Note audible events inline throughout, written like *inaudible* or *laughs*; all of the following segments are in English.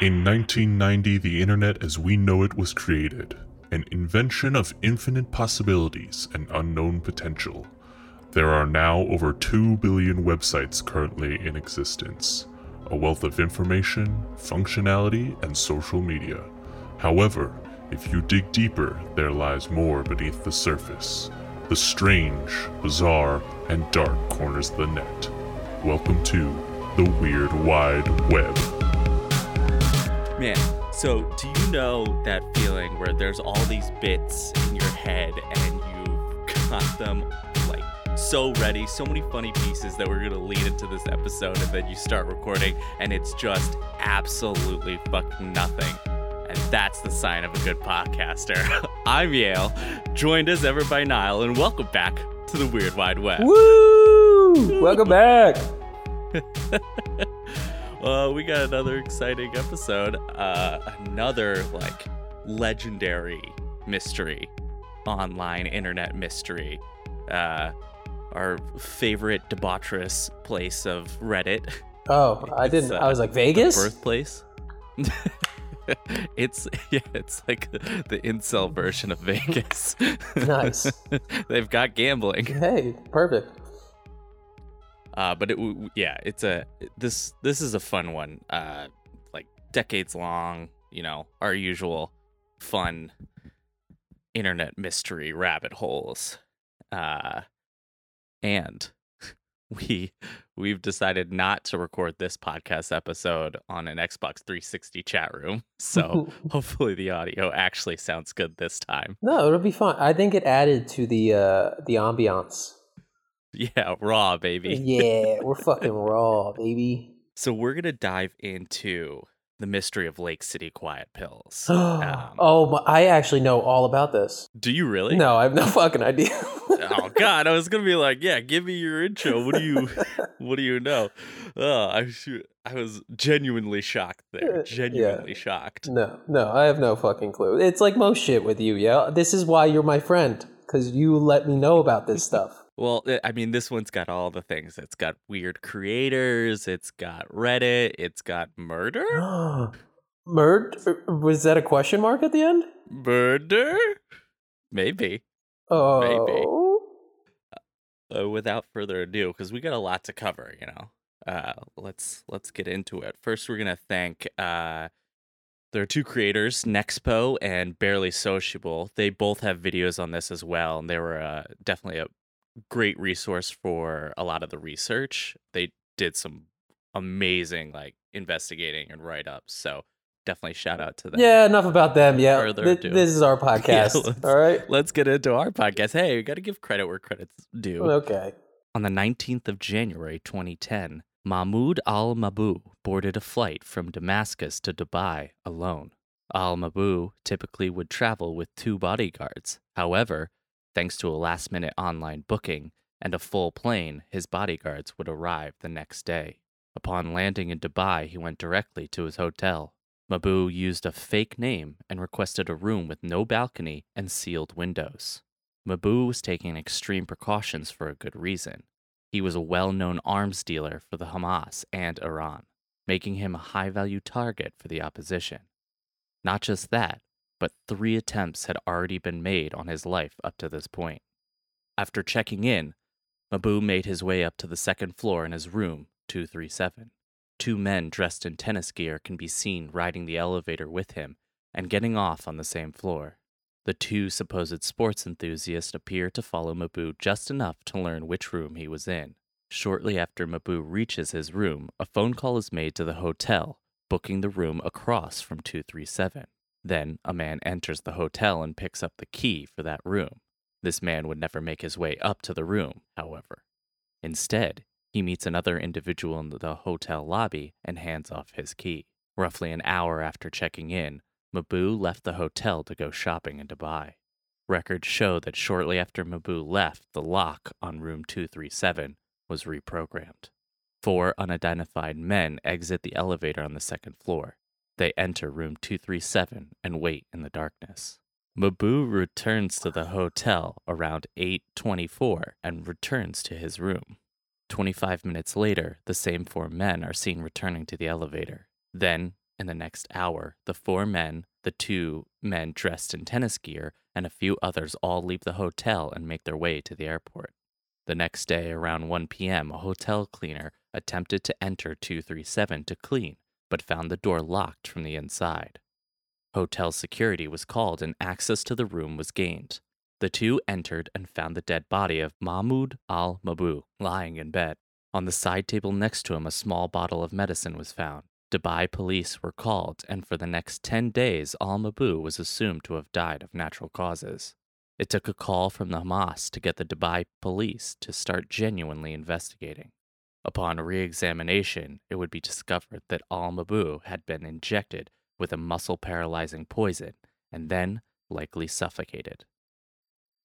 In 1990, the internet as we know it was created, an invention of infinite possibilities and unknown potential. There are now over 2 billion websites currently in existence, a wealth of information, functionality, and social media. However, if you dig deeper, there lies more beneath the surface the strange, bizarre, and dark corners of the net. Welcome to the Weird Wide Web. Man, so do you know that feeling where there's all these bits in your head and you've got them like so ready, so many funny pieces that we're gonna lead into this episode, and then you start recording and it's just absolutely fucking nothing. And that's the sign of a good podcaster. *laughs* I'm Yale, joined as ever by Niall, and welcome back to the Weird Wide Web. Woo! Welcome back. *laughs* Well, we got another exciting episode. Uh, another like legendary mystery, online internet mystery. Uh, our favorite debaucherous place of Reddit. Oh, I didn't. uh, I was like Vegas. birthplace. *laughs* it's yeah, it's like the incel version of Vegas. Nice. *laughs* They've got gambling. Hey, perfect. Uh, but it, yeah, it's a this this is a fun one. Uh, like decades long. You know, our usual fun internet mystery rabbit holes. Uh, and *laughs* we we've decided not to record this podcast episode on an Xbox 360 chat room. *laughs* So *laughs* hopefully the audio actually sounds good this time. No, it'll be fun. I think it added to the uh the ambiance. Yeah, raw baby. *laughs* Yeah, we're fucking raw, baby. So we're gonna dive into the mystery of Lake City Quiet Pills. *gasps* Um, oh, my, I actually know all about this. Do you really? No, I have no *laughs* fucking idea. oh God, I was gonna be like, yeah, give me your intro. What do you, *laughs* what do you know? Oh, I I was genuinely shocked Uh, there. yeah. Genuinely shocked. No, no, I have no fucking clue. It's like most shit with you, yeah. This is why you're my friend, because you let me know about this stuff. Well, I- I mean, this one's got all the things. It's got weird creators. It's got Reddit. It's got murder. *gasps* Murd? Was that a question mark at the end? Murder? Maybe. Oh, uh, without further ado, because we got a lot to cover, you know. Uh, let's let's get into it. First, we're gonna thank uh, there are two creators, Nexpo and Barely Sociable. They both have videos on this as well, and they were uh, definitely a great resource for a lot of the research. They did some amazing like investigating and write ups. So definitely shout out to them. yeah. Enough about them. Yeah, Further Th- this is our *laughs* podcast. let's- all right. Let's get into our podcast. Hey, we got to give credit where credit's due. Okay. On the 19th of January 2010, Mahmoud al Mabhouh boarded a flight from Damascus to Dubai alone. Al Mabhouh typically would travel with two bodyguards. However, thanks to a last minute online booking and a full plane, his bodyguards would arrive the next day. Upon landing in Dubai, he went directly to his hotel. Mabhouh used a fake name and requested a room with no balcony and sealed windows. Mabhouh was taking extreme precautions for a good reason. He was a well known arms dealer for the Hamas and Iran, making him a high value target for the opposition. Not just that, but three attempts had already been made on his life up to this point. After checking in, Mabhouh made his way up to the second floor in his room, 237. Two men dressed in tennis gear can be seen riding the elevator with him and getting off on the same floor. The two supposed sports enthusiasts appear to follow Mabhouh just enough to learn which room he was in. Shortly after Mabhouh reaches his room, a phone call is made to the hotel, booking the room across from 237. Then a man enters the hotel and picks up the key for that room. This man would never make his way up to the room, however. Instead, he meets another individual in the hotel lobby and hands off his key. Roughly an hour after checking in, Mabhouh left the hotel to go shopping in Dubai. Records show that shortly after Mabhouh left, the lock on room 237 was reprogrammed. Four unidentified men exit the elevator on the second floor. They enter room 237 and wait in the darkness. Mabhouh returns to the hotel around 8:24 and returns to his room. 25 minutes later, the same four men are seen returning to the elevator. Then, in the next hour, the four men, the two men dressed in tennis gear, and a few others all leave the hotel and make their way to the airport. The next day, around 1 p.m., a hotel cleaner attempted to enter 237 to clean, but found the door locked from the inside. Hotel security was called and access to the room was gained. The two entered and found the dead body of Mahmoud al Mabhouh lying in bed. On the side table next to him, a small bottle of medicine was found. Dubai police were called, and for the next 10 days, al Mabhouh was assumed to have died of natural causes. It took a call from the Hamas to get the Dubai police to start genuinely investigating. Upon re examination, it would be discovered that al Mabhouh had been injected with a muscle paralyzing poison and then likely suffocated.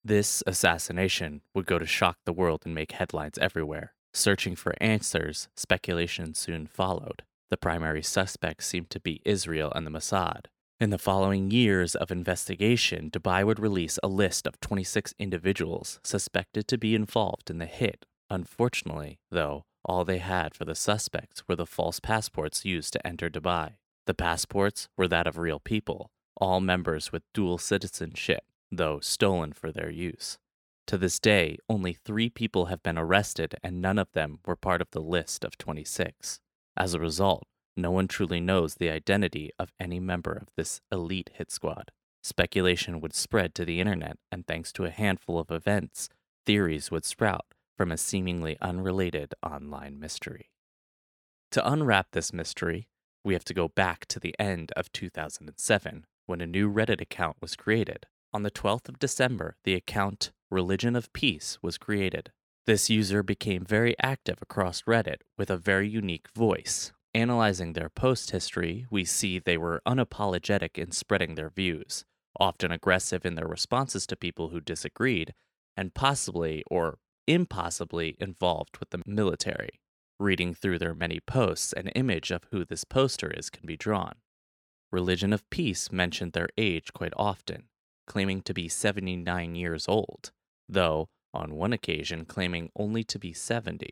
This assassination would go to shock the world and make headlines everywhere. Searching for answers, speculation soon followed. The primary suspects seemed to be Israel and the Mossad. In the following years of investigation, Dubai would release a list of 26 individuals suspected to be involved in the hit. Unfortunately, though, all they had for the suspects were the false passports used to enter Dubai. The passports were that of real people, all members with dual citizenship, though stolen for their use. To this day, only three people have been arrested, and none of them were part of the list of 26. As a result, no one truly knows the identity of any member of this elite hit squad. Speculation would spread to the internet, and thanks to a handful of events, theories would sprout from a seemingly unrelated online mystery. To unwrap this mystery, we have to go back to the end of 2007 when a new Reddit account was created. On the 12th of December, the account Religion of Peace was created. This user became very active across Reddit with a very unique voice. Analyzing their post history, we see they were unapologetic in spreading their views, often aggressive in their responses to people who disagreed, and possibly or impossibly involved with the military. Reading through their many posts, an image of who this poster is can be drawn. Religion of Peace mentioned their age quite often, claiming to be 79 years old, though on one occasion claiming only to be 70.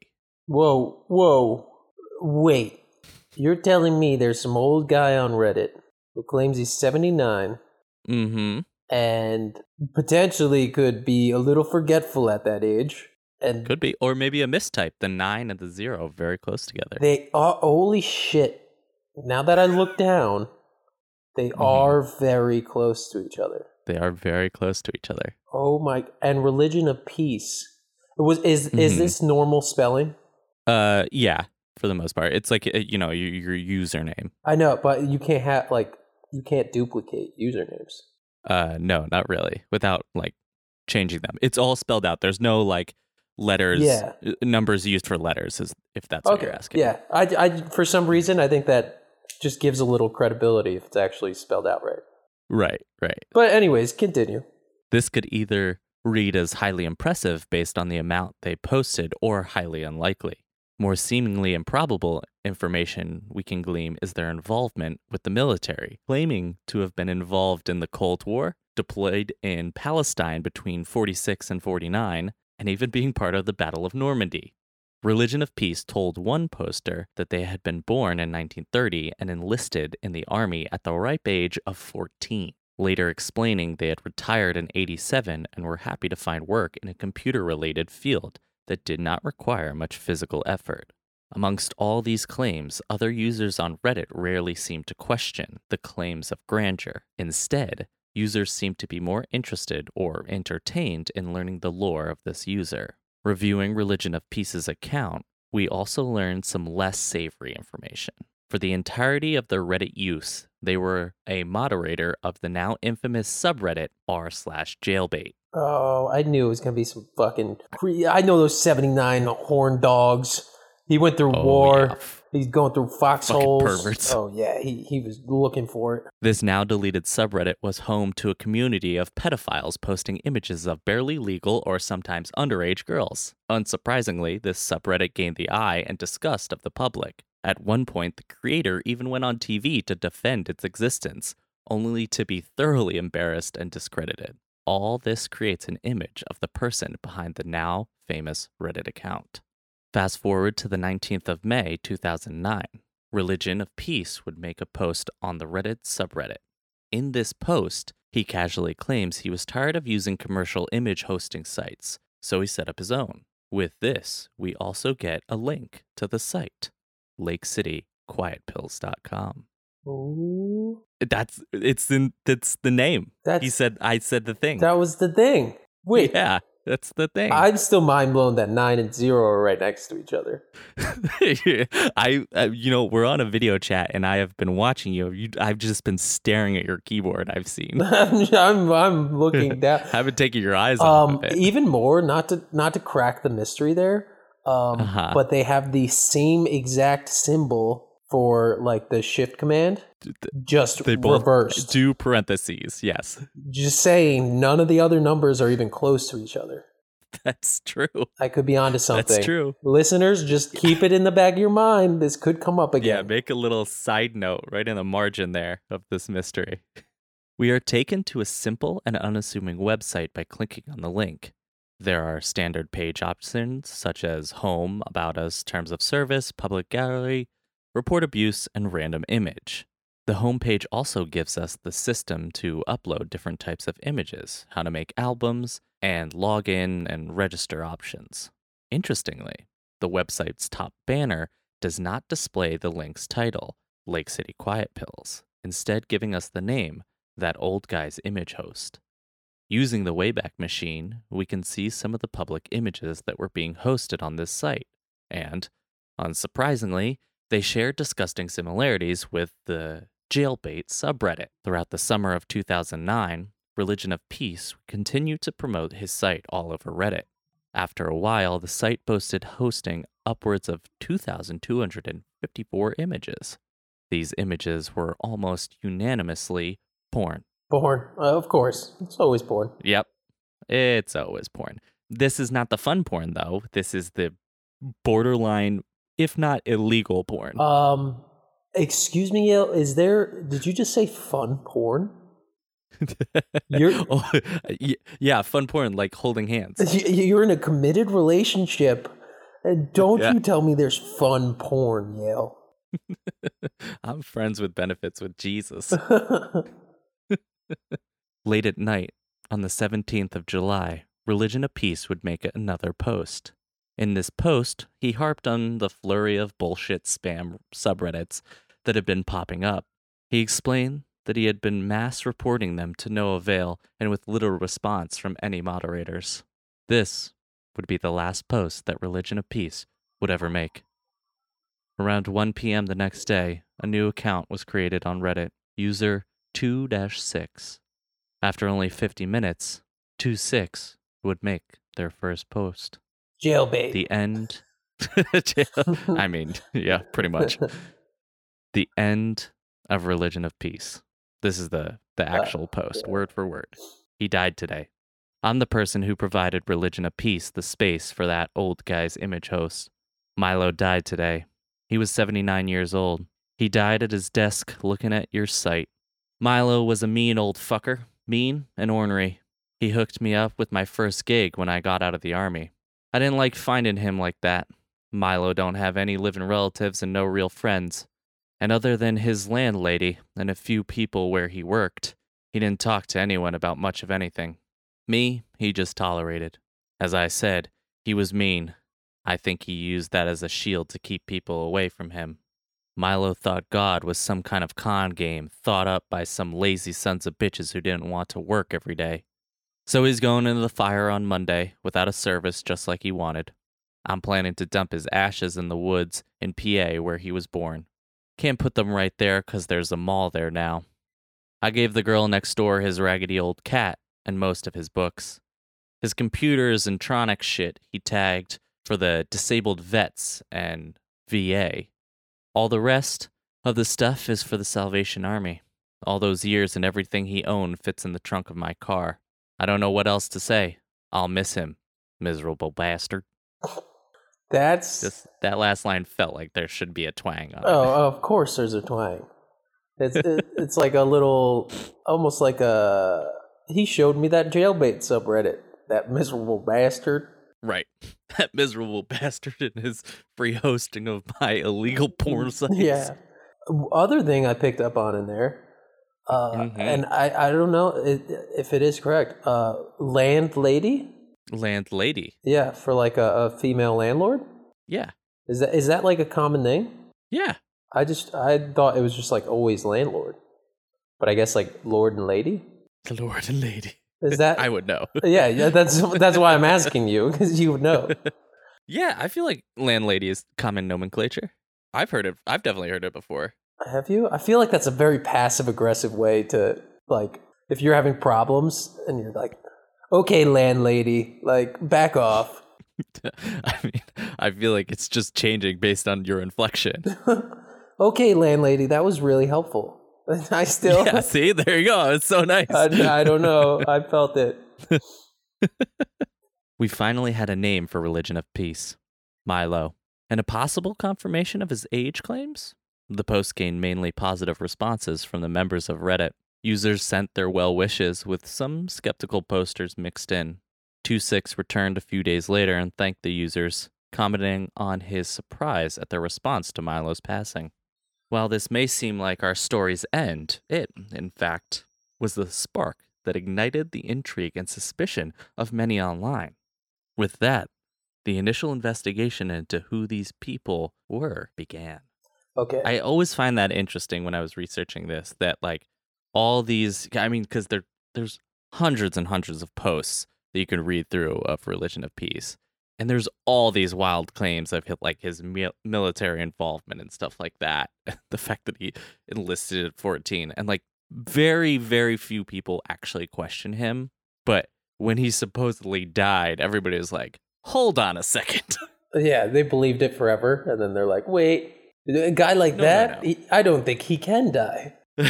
Whoa, whoa, wait. You're telling me there's some old guy on Reddit who claims he's 79 Mm hmm. and potentially could be a little forgetful at that age. And Could be. Or maybe a mistype. The nine and the zero very close together. they are, holy shit. Now that I look down, they Mhm. are very close to each other. They are very close to each other. Oh my! And religion of peace. It was is is Mhm. this normal spelling? Uh, yeah, for the most part. It's like, uh, you know, your, your username. I know, but you can't have like you can't duplicate usernames. Uh, no, not really. Without like changing them. It's all spelled out. There's no like letters, Yeah. uh, numbers used for letters, is if that's what you're asking. Yeah, I, I for some reason I think that just gives a little credibility if it's actually spelled out right. Right, right. But anyways, continue. This could either read as highly impressive based on the amount they posted or highly unlikely. More seemingly improbable information we can glean is their involvement with the military, claiming to have been involved in the Cold War, deployed in Palestine between 46 and 49, and even being part of the Battle of Normandy. Religion of Peace told one poster that they had been born in 1930 and enlisted in the army at the ripe age of 14, later explaining they had retired in 87 and were happy to find work in a computer related field that did not require much physical effort. Amongst all these claims, other users on Reddit rarely seem to question the claims of grandeur. Instead, users seem to be more interested or entertained in learning the lore of this user. Reviewing Religion of Peace's account, we also learned some less savory information. For the entirety of their Reddit use, they were a moderator of the now infamous subreddit r slash jailbait. Oh, I knew it was gonna be some fucking. Cre- I know those seventy nine horn dogs. He went through Oh, war. yeah. He's going through foxholes. perverts. Oh yeah, he he was looking for it. This now deleted subreddit was home to a community of pedophiles posting images of barely legal or sometimes underage girls. Unsurprisingly, this subreddit gained the eye and disgust of the public. At one point, the creator even went on TV to defend its existence, only to be thoroughly embarrassed and discredited. All this creates an image of the person behind the now famous Reddit account. Fast forward to the 19th of May 2009. Religion of Peace would make a post on the Reddit subreddit. In this post, he casually claims he was tired of using commercial image hosting sites, so he set up his own. With this, we also get a link to the site, lakecityquietpills.com. Ooh, That's it's in that's the name. that's He said I said the thing. that was the thing. Wait, yeah, that's the thing. I'm still mind blown that nine and zero are right next to each other. *laughs* I, uh, you know, we're on a video chat, and I have been watching you. you. I've just been staring at your keyboard. I've seen. *laughs* I'm, I'm I'm looking *laughs* down. haven't taken your eyes off Um, of it. even more, not to not to crack the mystery there, um, Uh-huh. but they have the same exact symbol for like the shift command, just They both reversed. do parentheses. Yes, Just saying, none of the other numbers are even close to each other. that's true. I could be onto something. That's true. Listeners, just keep it in the back of your mind. This could come up again. Yeah, make a little side note right in the margin there of this mystery. We are taken to a simple and unassuming website by clicking on the link. There are standard page options such as home, about us, terms of service, public gallery, report abuse, and random image. The homepage also gives us the system to upload different types of images, how to make albums, and login and register options. Interestingly, the website's top banner does not display the link's title, Lake City Quiet Pills, instead giving us the name, that old guy's image host. Using the Wayback Machine, we can see some of the public images that were being hosted on this site, and, unsurprisingly, they share disgusting similarities with the jailbait subreddit. Throughout the summer of 2009, Religion of Peace continued to promote his site all over Reddit. After a while, the site boasted hosting upwards of 2,254 images. These images were almost unanimously porn. Porn, uh, of course. It's always porn. Yep, it's always porn. This is not the fun porn, though. This is the borderline, if not illegal porn. Um, excuse me, Yale, is there? Did you just say fun porn? you're- *laughs* oh, yeah, fun porn, like holding hands. *laughs* You- You're in a committed relationship, and don't Yeah. you tell me there's fun porn, Yale. *laughs* I'm friends with benefits with Jesus. Late at night, on the 17th of July, Religion of Peace would make another post. In this post, he harped on the flurry of bullshit spam subreddits that had been popping up. He explained that he had been mass reporting them to no avail and with little response from any moderators. This would be the last post that Religion of Peace would ever make. Around 1 p.m. the next day, a new account was created on Reddit, user 2 6. After only 50 minutes, 2 6 would make their first post. Jailbait. The end. *laughs* *laughs* I *laughs* mean, yeah, pretty much. The end of Religion of Peace. This is the, the uh, actual post, word for word. He died today. I'm the person who provided Religion of Peace the space for that old guy's image host. Milo died today. He was 79 years old. He died at his desk looking at your site. Milo was a mean old fucker, mean and ornery. He hooked me up with my first gig when I got out of the army. I didn't like finding him like that. Milo don't have any living relatives and no real friends. And other than his landlady and a few people where he worked, he didn't talk to anyone about much of anything. Me, he just tolerated. As I said, he was mean. I think he used that as a shield to keep people away from him. Milo thought God was some kind of con game thought up by some lazy sons of bitches who didn't want to work every day. So he's going into the fire on Monday without a service just like he wanted. I'm planning to dump his ashes in the woods in PA where he was born. Can't put them right there 'cause there's a mall there now. I gave the girl next door his raggedy old cat and most of his books. His computers and Tronic shit he tagged for the disabled vets and VA. All the rest of the stuff is for the Salvation Army. All those years and everything he owned fits in the trunk of my car. I don't know what else to say. I'll miss him, miserable bastard. That's Just that last line felt like there should be a twang on it. oh, of course. There's a twang. It's it, it's like a little, almost like a. He showed me that jailbait subreddit. That miserable bastard. Right. *laughs* that miserable bastard and his free hosting of my illegal porn *laughs* sites. Yeah. Other thing I picked up on in there, uh, Mhm. and I, I don't know if it is correct. Uh, landlady, Landlady. yeah, for like a, a female landlord. Yeah. Is that is that like a common name? Yeah. I just I thought it was just like always landlord, but I guess like lord and lady. *laughs* Lord and lady. Is that? *laughs* I would know. *laughs* yeah, yeah. That's that's why I'm asking you because you would know. Yeah, I feel like landlady is common nomenclature. I've heard it. I've definitely heard it before. Have you? I feel like that's a very passive aggressive way to like if you're having problems and you're like, okay, landlady, like back off. *laughs* I mean, I feel like it's just changing based on your inflection. *laughs* okay, landlady, that was really helpful. *laughs* I still, yeah, see, there you go. It's so nice. I, I don't know. I felt it. we finally had a name for Religion of Peace Milo. And a possible confirmation of his age claims? The post gained mainly positive responses from the members of Reddit. Users sent their well wishes with some skeptical posters mixed in. 2.6 returned a few days later and thanked the users, commenting on his surprise at their response to Milo's passing. While this may seem like our story's end, it, in fact, was the spark that ignited the intrigue and suspicion of many online. With that, the initial investigation into who these people were began. Okay. I always find that interesting when I was researching this that like all these I mean cuz there there's hundreds and hundreds of posts that you can read through of religion of peace and there's all these wild claims of his, like his mil- military involvement and stuff like that *laughs* the fact that he enlisted at 14 and like very very few people actually question him but when he supposedly died everybody was like hold on a second *laughs* yeah, they believed it forever, and then they're like, wait, a guy like No, no, that, no. he- I don't think he can die. *laughs*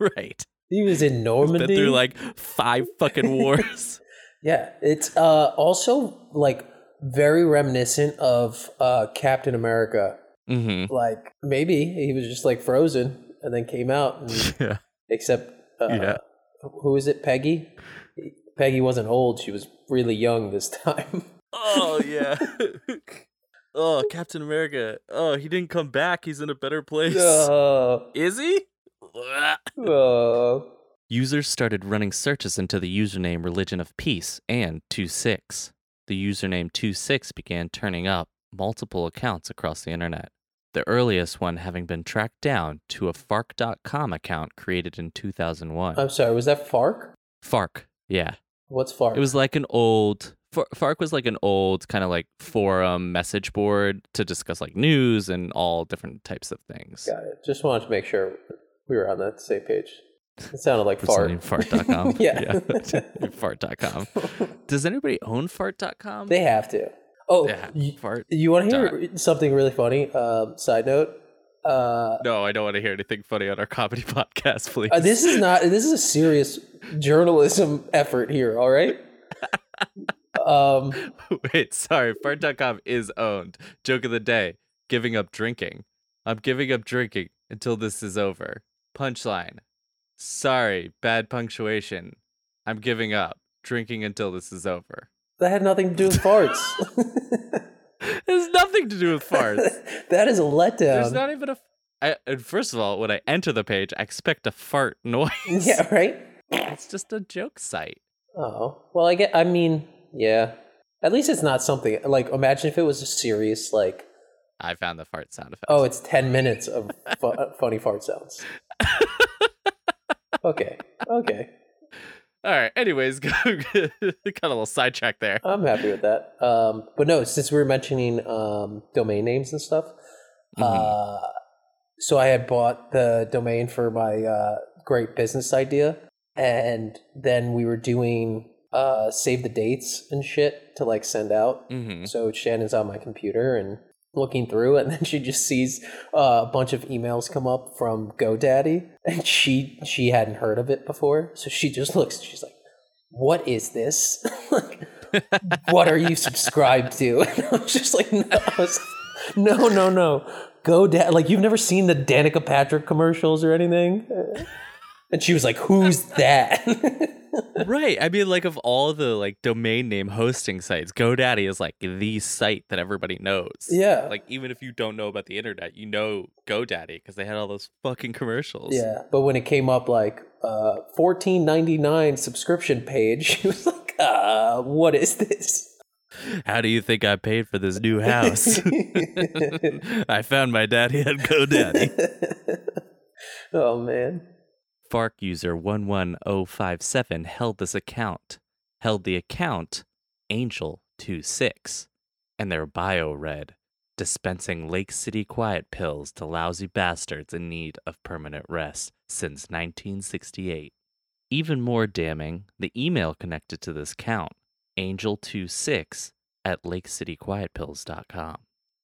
right He was in He's Normandy. been through like five fucking *laughs* wars. Yeah, it's uh, also like very reminiscent of uh, Captain America. mm-hmm. Like maybe he was just like frozen and then came out. And, *laughs* Yeah. except, uh, Yeah. who is it? Peggy. Peggy wasn't old; she was really young this time. Oh yeah. Oh, Captain America. Oh, he didn't come back. He's in a better place. uh, Is he? uh, Users started running searches into the username Religion of Peace and 26. The username 26 began turning up multiple accounts across the internet. The earliest one having been tracked down to a Fark.com account created in 2001. I'm sorry. Was that Fark? Fark, yeah. What's Fark? It was like an old Far- Fark was like an old kind of like forum message board to discuss like news and all different types of things. Got it. Just wanted to make sure we were on that same page. It sounded like fart. Fart.com. *laughs* yeah. *laughs* Fart.com. Does anybody own Fart.com? they have to. Oh, Yeah, you, Fart. you want to hear something really funny? Um, side note. Uh, No, I don't want to hear anything funny on our comedy *laughs* podcast, please. uh, this is not. This is a serious journalism effort here. All right. Um. *laughs* Wait, sorry. Fart.com is owned. Joke of the day giving up drinking. I'm giving up drinking until this is over. Punchline. Sorry, bad punctuation. I'm giving up drinking until this is over. That had nothing to do with farts. *laughs* It has nothing to do with farts. *laughs* that is a letdown. There's not even a. I, and first of all, when I enter the page, I expect a fart noise. yeah. Right. It's just a joke site. Oh well, I get. I mean, yeah. At least it's not something like. Imagine if it was a serious like. I found the fart sound effect. Oh, it's ten minutes of fu- *laughs* funny fart sounds. *laughs* Okay. Okay. All right. Anyways, *laughs* got a little sidetracked there. I'm happy with that. Um, but no, since we were mentioning um, domain names and stuff, Mhm. uh, so I had bought the domain for my uh, great business idea, and then we were doing uh, save the dates and shit to like send out. Mhm. So Shannon's on my computer and looking through, and *laughs* then she just sees uh, a bunch of emails come up from GoDaddy, and she she hadn't heard of it before, so she just looks. She's like, "What is this? *laughs* like, what are you subscribed to?" *laughs* And I was just like, "No, was- no, no, no. GoDaddy. Like you've never seen the Danica Patrick commercials or anything." And she was like, "Who's that?" Right. I mean, like of all the like domain name hosting sites, GoDaddy is like the site that everybody knows. Yeah. Like even if you don't know about the internet, you know GoDaddy because they had all those fucking commercials. Yeah, but when it came up like uh, fourteen ninety nine subscription page, *laughs* she was like, uh, "What is this?" How do you think I paid for this new house? *laughs* *laughs* I found my daddy at GoDaddy. oh man. Fark user 11057 held this account, held the account Angel26, and their bio read dispensing Lake City quiet pills to lousy bastards in need of permanent rest since 1968. Even more damning, the email connected to this count, angel26 at lakecityquietpills.com.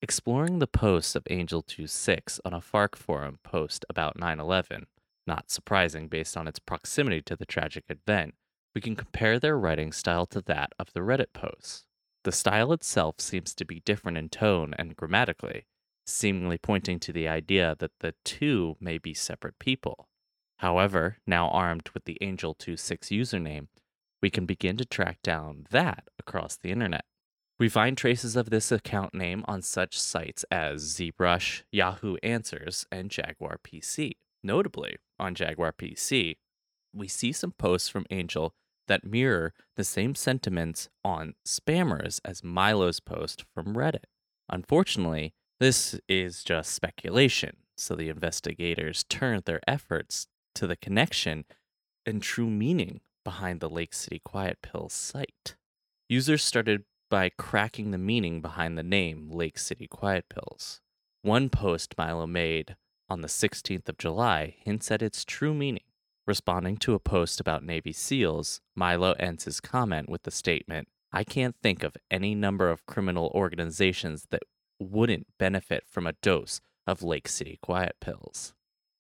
Exploring the posts of Angel26 on a Fark forum post about 9 11, not surprising based on its proximity to the tragic event, we can compare their writing style to that of the Reddit posts. The style itself seems to be different in tone and grammatically, seemingly pointing to the idea that the two may be separate people. However, now armed with the Angel26 username, we can begin to track down that across the internet. We find traces of this account name on such sites as ZBrush, Yahoo Answers, and Jaguar PC. Notably, on Jaguar PC, we see some posts from Angel that mirror the same sentiments on spammers as Milo's post from Reddit. Unfortunately, this is just speculation, so the investigators turned their efforts to the connection and true meaning behind the Lake City Quiet Pills site. Users started by cracking the meaning behind the name Lake City Quiet Pills. One post Milo made on the 16th of July hints at its true meaning. Responding to a post about Navy SEALs, Milo ends his comment with the statement I can't think of any number of criminal organizations that wouldn't benefit from a dose of Lake City Quiet Pills.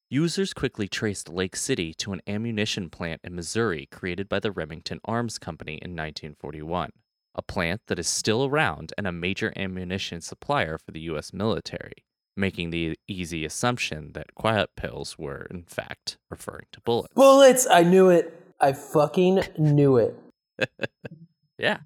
Users quickly traced Lake City to an ammunition plant in Missouri created by the Remington Arms Company in 1941, a plant that is still around and a major ammunition supplier for the U.S. military making the easy assumption that quiet pills were, in fact, referring to bullets. Bullets! I knew it. I fucking knew it. *laughs* yeah.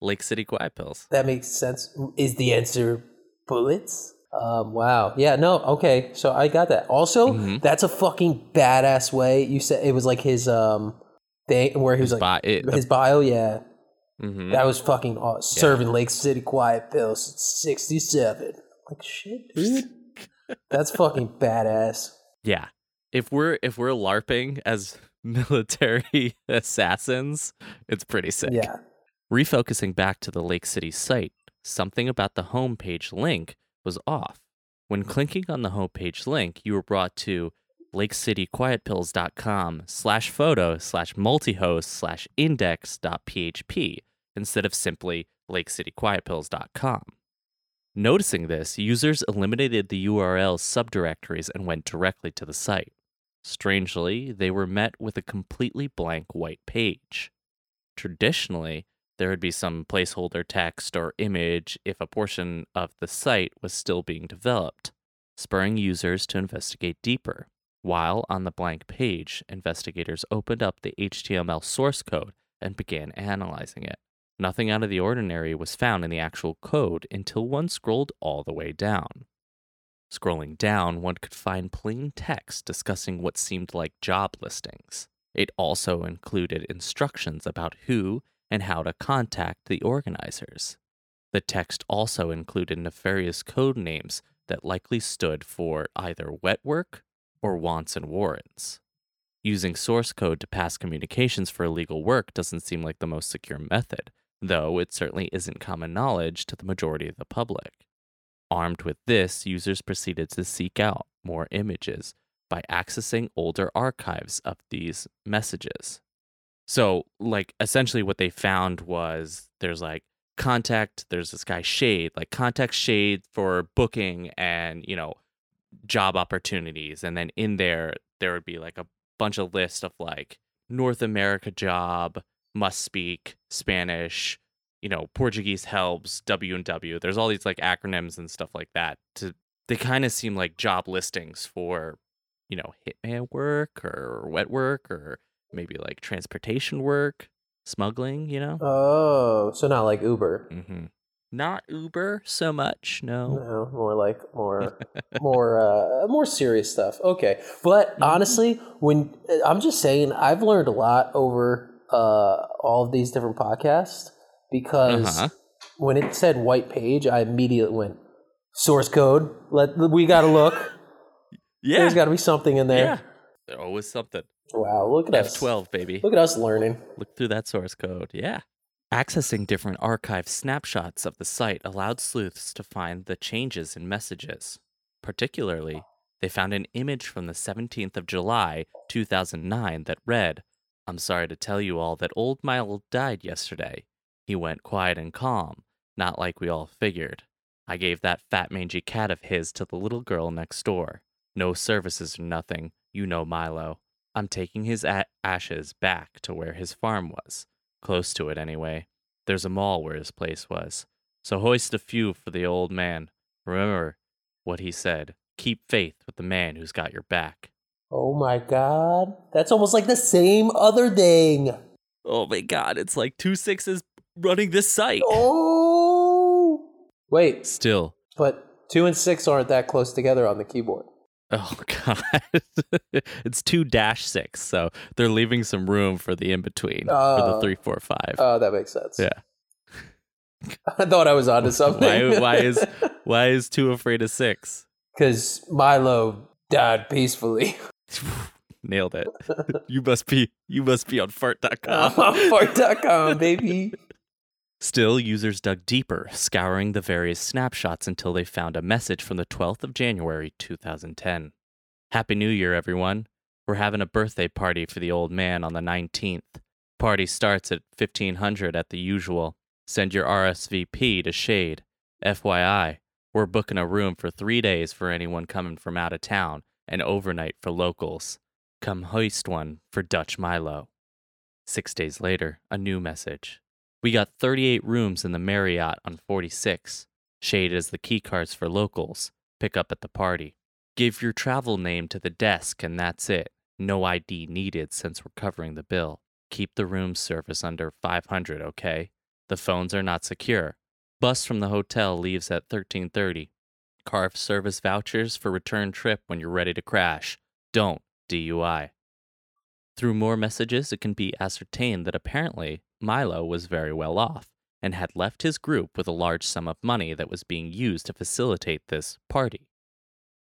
Lake City quiet pills. That makes sense. Is the answer bullets? Um, wow. Yeah, no, okay. So I got that. Also, Mhm. that's a fucking badass way. You said it was like his um thing where he was His like bi- it- his bio, yeah. Mhm. That was fucking awesome. Serving Lake City Quiet Pills since 67. Like shit, dude. *laughs* That's fucking badass. Yeah. If we're if we're larping as *laughs* military *laughs* assassins, it's pretty sick. Yeah. Refocusing back to the Lake City site, something about the homepage link was off. When clicking on the homepage link, you were brought to lakecityquietpills.com slash photo slash multihost slash index.php instead of simply lakecityquietpills.com. Noticing this, users eliminated the URL subdirectories and went directly to the site. Strangely, they were met with a completely blank white page. Traditionally, there would be some placeholder text or image if a portion of the site was still being developed, spurring users to investigate deeper. While on the blank page, investigators opened up the HTML source code and began analyzing it. Nothing out of the ordinary was found in the actual code until one scrolled all the way down. Scrolling down, one could find plain text discussing what seemed like job listings. It also included instructions about who and how to contact the organizers. The text also included nefarious code names that likely stood for either wet work or wants and warrants. Using source code to pass communications for illegal work doesn't seem like the most secure method, though it certainly isn't common knowledge to the majority of the public. Armed with this, users proceeded to seek out more images by accessing older archives of these messages. So, like, essentially, what they found was there's like contact, there's this guy Shade, like contact Shade for booking and, you know, job opportunities. And then in there, there would be like a bunch of lists of like North America job, must speak Spanish, you know, Portuguese helps, W and W. There's all these like acronyms and stuff like that. To they kind of seem like job listings for, you know, hitman work or wet work or maybe like transportation work, smuggling, you know? Oh, so not like Uber. hmm Not Uber so much, no. No, more like more *laughs* more uh more serious stuff. Okay. But Mm-hmm. honestly, when I'm just saying I've learned a lot over uh all of these different podcasts because Uh-huh. when it said white page, I immediately went source code. Let we got to look. *laughs* Yeah. There's got to be something in there. yeah. There's always something. Wow, look at us. F12, baby. Look at us learning. Look through that source code. Yeah. Accessing different archive snapshots of the site allowed sleuths to find the changes in messages. Particularly, they found an image from the 17th of July, 2009 that read, I'm sorry to tell you all that old Milo died yesterday. He went quiet and calm, not like we all figured. I gave that fat mangy cat of his to the little girl next door. No services or nothing. You know Milo. I'm taking his a- ashes back to where his farm was. Close to it, anyway. There's a mall where his place was. So hoist a few for the old man. Remember what he said keep faith with the man who's got your back. Oh my god. That's almost like the same other thing. Oh my god, it's like two sixes running this site. Oh. Wait, Still. but 2 and 6 aren't that close together on the keyboard. Oh *laughs* god. it's two dash six, so they're leaving some room for the in between for the Oh. three, four, five. Oh, that makes sense. Yeah. *laughs* I thought I was onto *laughs* something. Why why is why is two afraid of six? Because Milo died peacefully. *laughs* Nailed it. *laughs* you must be you must be on fart.com. *laughs* Fart.com, baby. Still, users dug deeper, scouring the various snapshots until they found a message from the 12th of January 2010. Happy New Year, everyone. We're having a birthday party for the old man on the 19th. Party starts at 1500 at the usual. Send your RSVP to Shade. FYI, we're booking a room for three days for anyone coming from out of town and overnight for locals. Come hoist one for Dutch Milo. Six days later, a new message. We got 38 rooms in the Marriott on 46. Shade as the key cards for locals. Pick up at the party. Give your travel name to the desk and that's it. No ID needed since we're covering the bill. Keep the room service under 500, okay? The phones are not secure. Bus from the hotel leaves at 13:30. Carve service vouchers for return trip when you're ready to crash. Don't DUI. Through more messages, it can be ascertained that apparently Milo was very well off and had left his group with a large sum of money that was being used to facilitate this party.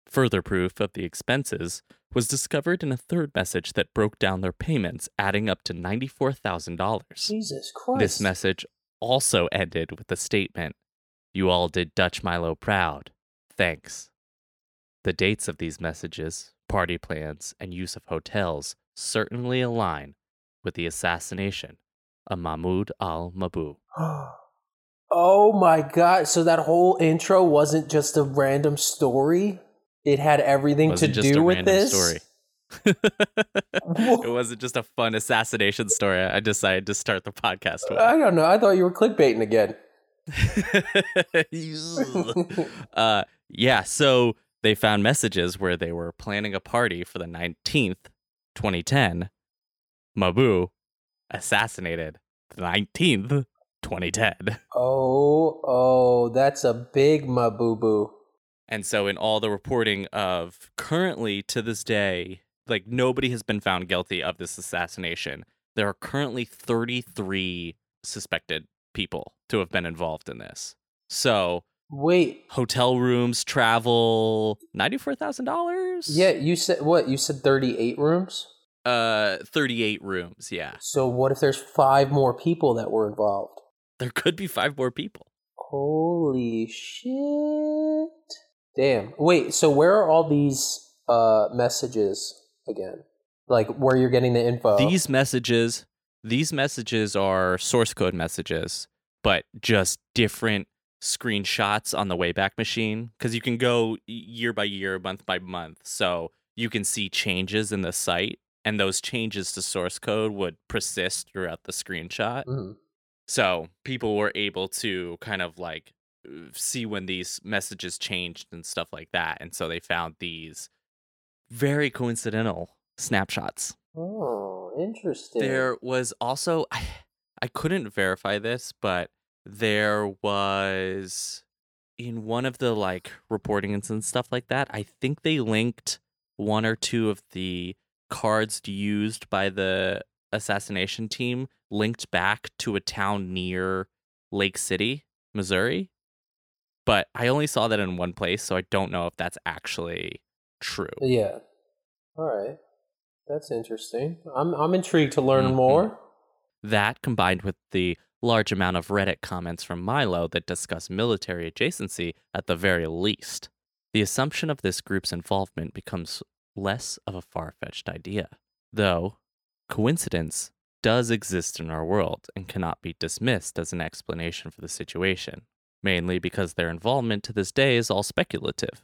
Further proof of the expenses was discovered in a third message that broke down their payments, adding up to $94,000. Jesus Christ. This message also ended with the statement You all did Dutch Milo proud. Thanks. The dates of these messages, party plans, and use of hotels certainly align with the assassination of Mahmoud al Mabhouh. *gasps* oh my god. So that whole intro wasn't just a random story? It had everything Wasn't to do with this? story. *laughs* it wasn't just a fun assassination story. I decided to start the podcast with. I don't know. I thought you were clickbaiting again. *laughs* *laughs* uh, yeah, so they found messages where they were planning a party for the 19th, 2010. Mabhouh assassinated the 19th, 2010. Oh, oh, that's a big maboo And so, in all the reporting of currently to this day, like nobody has been found guilty of this assassination. There are currently 33 suspected people to have been involved in this. So, Wait, hotel rooms, travel, $94,000? yeah, you said what? You said 38 rooms? Uh 38 rooms, yeah. So what if there's five more people that were involved? There could be five more people. Holy shit. Damn. Wait, so where are all these uh messages again? Like where you're getting the info? These messages, these messages are source code messages, but just different screenshots on the Wayback Machine because you can go year by year, month by month. So you can see changes in the site, and those changes to source code would persist throughout the screenshot. Mhm. So people were able to kind of like uh, see when these messages changed and stuff like that. And so they found these very coincidental snapshots. Oh, interesting. There was also I, *sighs* I couldn't verify this, but there was in one of the like reportings and stuff like that, I think they linked one or two of the cards used by the assassination team linked back to a town near Lake City, Missouri. But I only saw that in one place, so I don't know if that's actually true. Yeah. All right. That's interesting. I'm I'm intrigued to learn Mhm. more. That combined with the large amount of Reddit comments from Milo that discuss military adjacency at the very least, the assumption of this group's involvement becomes less of a far fetched idea. Though, coincidence does exist in our world and cannot be dismissed as an explanation for the situation, mainly because their involvement to this day is all speculative.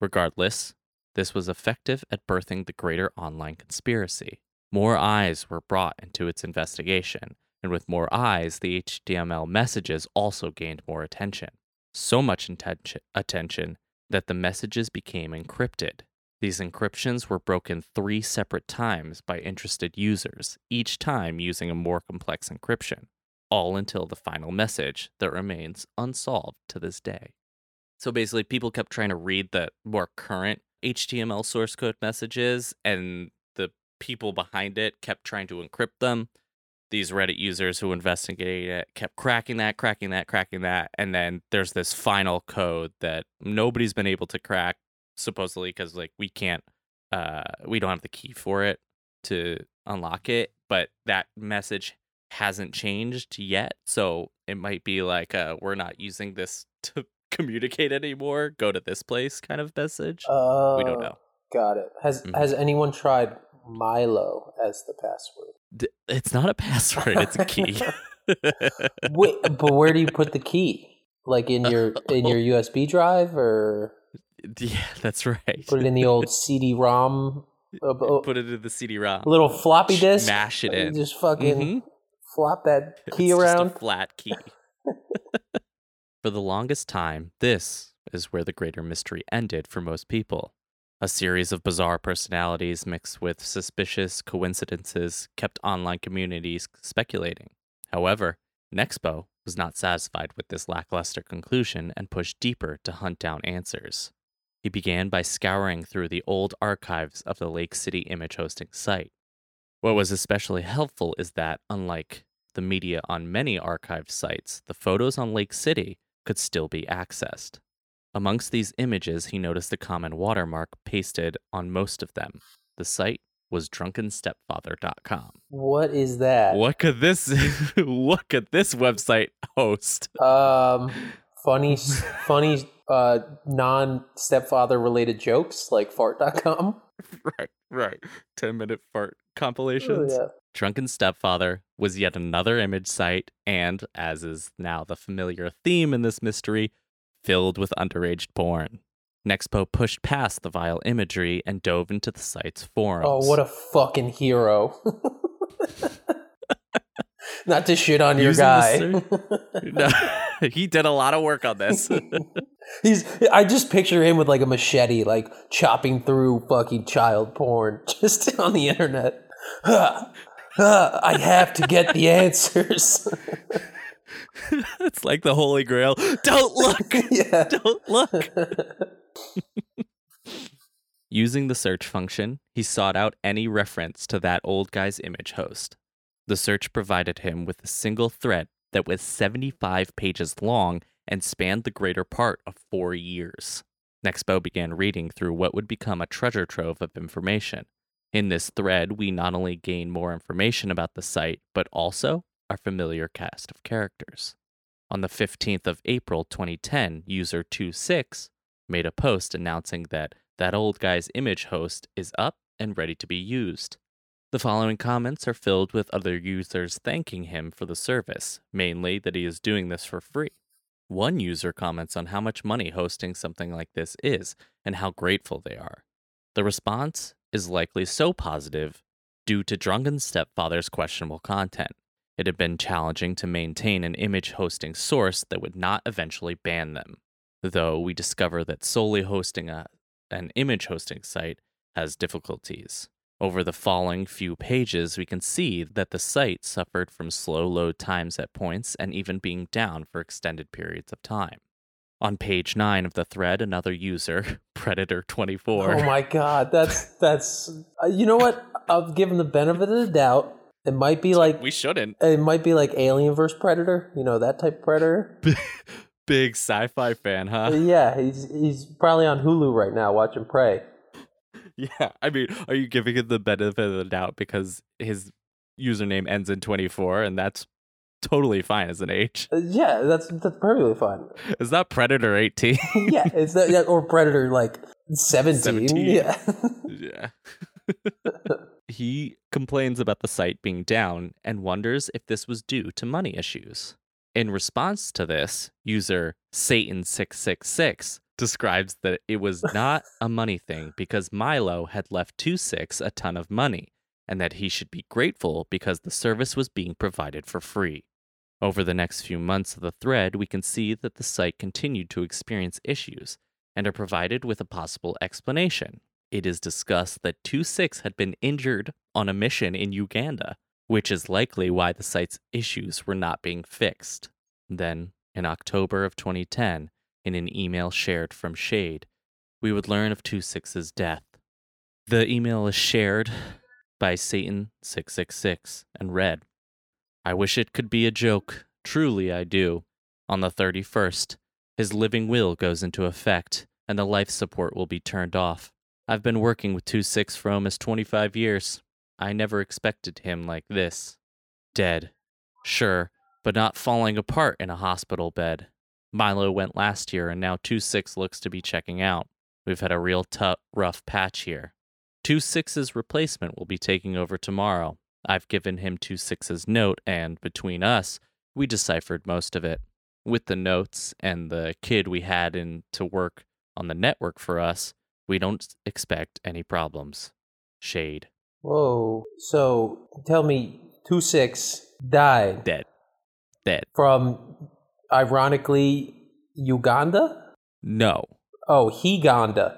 Regardless, this was effective at birthing the greater online conspiracy. More eyes were brought into its investigation, and with more eyes, the HTML messages also gained more attention. So much attention that the messages became encrypted. These encryptions were broken three separate times by interested users, each time using a more complex encryption, all until the final message that remains unsolved to this day. So basically, people kept trying to read the more current HTML source code messages, and the people behind it kept trying to encrypt them. These Reddit users who investigated it kept cracking that, cracking that, cracking that. And then there's this final code that nobody's been able to crack, supposedly, because like we can't, uh, we don't have the key for it to unlock it. But that message hasn't changed yet. So it might be like, uh, we're not using this *laughs* to communicate anymore. Go to this place kind of message. Uh, we don't know. Got it. Has Mhm. has anyone tried Milo as the password? It's not a password, it's a key. *laughs* *laughs* Wait, but where do you put the key? Like in your *laughs* in your USB drive, or yeah, that's right. put it in the old CD-ROM, uh, uh, Put it in the CD-ROM. little floppy disk? Smash it in. Just fucking Mhm. flop that key It's just a around. flat key. for the longest time, this is where the greater mystery ended for most people. A series of bizarre personalities mixed with suspicious coincidences kept online communities speculating. However, Nexpo was not satisfied with this lackluster conclusion and pushed deeper to hunt down answers. He began by scouring through the old archives of the Lake City image hosting site. What was especially helpful is that, unlike the media on many archived sites, the photos on Lake City could still be accessed. Amongst these images, he noticed a common watermark pasted on most of them. The site was drunkenstepfather.com. What is that? What could this *laughs* what could this website host? Um, funny, *laughs* funny, uh, non stepfather related jokes like fart.com. right, right. 10 minute fart Oh, compilations. yeah. Drunken Stepfather was yet another image site, and, as is now the familiar theme in this mystery, filled with underage porn. Nexpo pushed past the vile imagery and dove into the site's forums. Oh, what a fucking hero. *laughs* Not to shit on your guy. *laughs* No, *laughs* he did a lot of work on this. He's I just picture him with like a machete, like chopping through fucking child porn just on the internet. *sighs* *sighs* I have to get the answers. *laughs* it's like the Holy Grail. Don't look! *laughs* yeah. *laughs* Don't look! Using the search function, he sought out any reference to that old guy's image host. The search provided him with a single thread that was 75 pages long and spanned the greater part of four years. Nexpo began reading through what would become a treasure trove of information. In this thread, we not only gain more information about the site, but also our familiar cast of characters. On the 15th of April 2010, user 26 made a post announcing that that old guy's image host is up and ready to be used. The following comments are filled with other users thanking him for the service, mainly that he is doing this for free. One user comments on how much money hosting something like this is and how grateful they are. The response is likely so positive due to Drunken Stepfather's questionable content. It had been challenging to maintain an image hosting source that would not eventually ban them, though we discover that solely hosting a, an image hosting site has difficulties. Over the following few pages, we can see that the site suffered from slow load times at points and even being down for extended periods of time. On page 9 of the thread, another user, *laughs* Predator24, Oh my god, that's that's. Uh, you know what? I'll give him the benefit of the doubt. It might be like we shouldn't. it might be like Alien vs Predator. You know that type of Predator. *laughs* Big sci-fi fan, huh? yeah, he's he's probably on Hulu right now watching Prey. *laughs* Yeah, I mean, are you giving it the benefit of the doubt because his username ends in 24 and that's totally fine as an age? Uh, yeah, that's that's perfectly fine. Is that Predator 18? *laughs* yeah, it's that yeah, or Predator like seventeen. 17. Yeah. yeah. *laughs* he complains about the site being down and wonders if this was due to money issues. In response to this, user Satan666 describes that it was *laughs* not a money thing because Milo had left 26 a ton of money and that he should be grateful because the service was being provided for free. Over the next few months of the thread, we can see that the site continued to experience issues and are provided with a possible explanation. It is discussed that 26 had been injured on a mission in Uganda, which is likely why the site's issues were not being fixed. Then, in October of 2010, in an email shared from Shade, we would learn of 26's death. The email is shared by Satan666 and read I wish it could be a joke. Truly, I do. On the 31st, his living will goes into effect, and the life support will be turned off. I've been working with 2 6 for almost 25 years. I never expected him like this. Dead. Sure, but not falling apart in a hospital bed. Milo went last year, and now 2 6 looks to be checking out. We've had a real tough, rough patch here. 26's replacement will be taking over tomorrow. I've given him 26's note, and between us, we deciphered most of it. With the notes and the kid we had in to work on the network for us, we don't expect any problems. Shade. Whoa. So tell me, two six died Dead. Dead. from, ironically, Uganda. No. Oh, Heganda.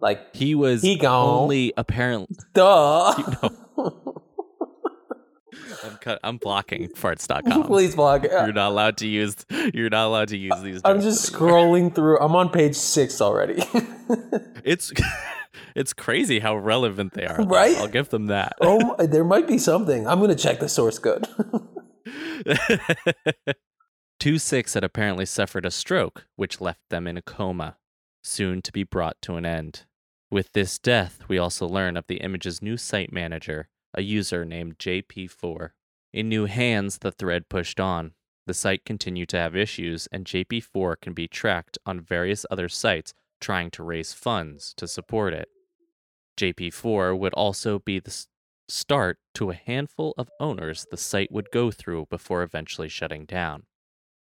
Like, He was He gone. only apparently. duh. *laughs* I'm, cut, I'm blocking *laughs* farts.com. Please block it. You're not allowed to use. You're not allowed to use these. I'm just anymore. scrolling through. I'm on page six already. *laughs* It's *laughs* it's crazy how relevant they are. though. Right? I'll give them that. oh, my- there might be something. I'm gonna check the source code. Two six had apparently suffered a stroke, which left them in a coma, soon to be brought to an end. With this death, we also learn of the image's new site manager, a user named JP4. In new hands, the thread pushed on. The site continued to have issues, and JP4 can be tracked on various other sites trying to raise funds to support it. JP4 would also be the start to a handful of owners the site would go through before eventually shutting down.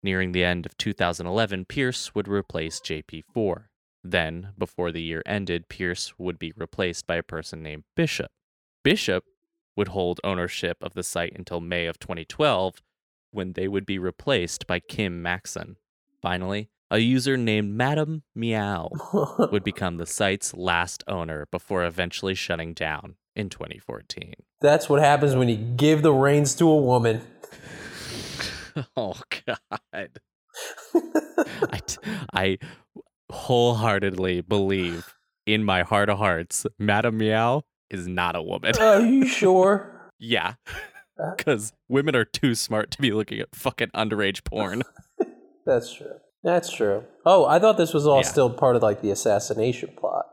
Nearing the end of 2011, Pierce would replace JP4. Then, before the year ended, Pierce would be replaced by a person named Bishop. Bishop would hold ownership of the site until May of 2012, when they would be replaced by Kim Maxon. Finally, a user named Madam Meow would *laughs* become the site's last owner before eventually shutting down in 2014. That's what happens when you give the reins to a woman. *laughs* oh God. I, *laughs* I wholeheartedly believe in my heart of hearts, Madam Meow is not a woman. Are you *laughs* sure? yeah. Uh. Because women are too smart to be looking at fucking underage porn. *laughs* That's true. That's true. Oh, I thought this was all Yeah. still part of like the assassination plot.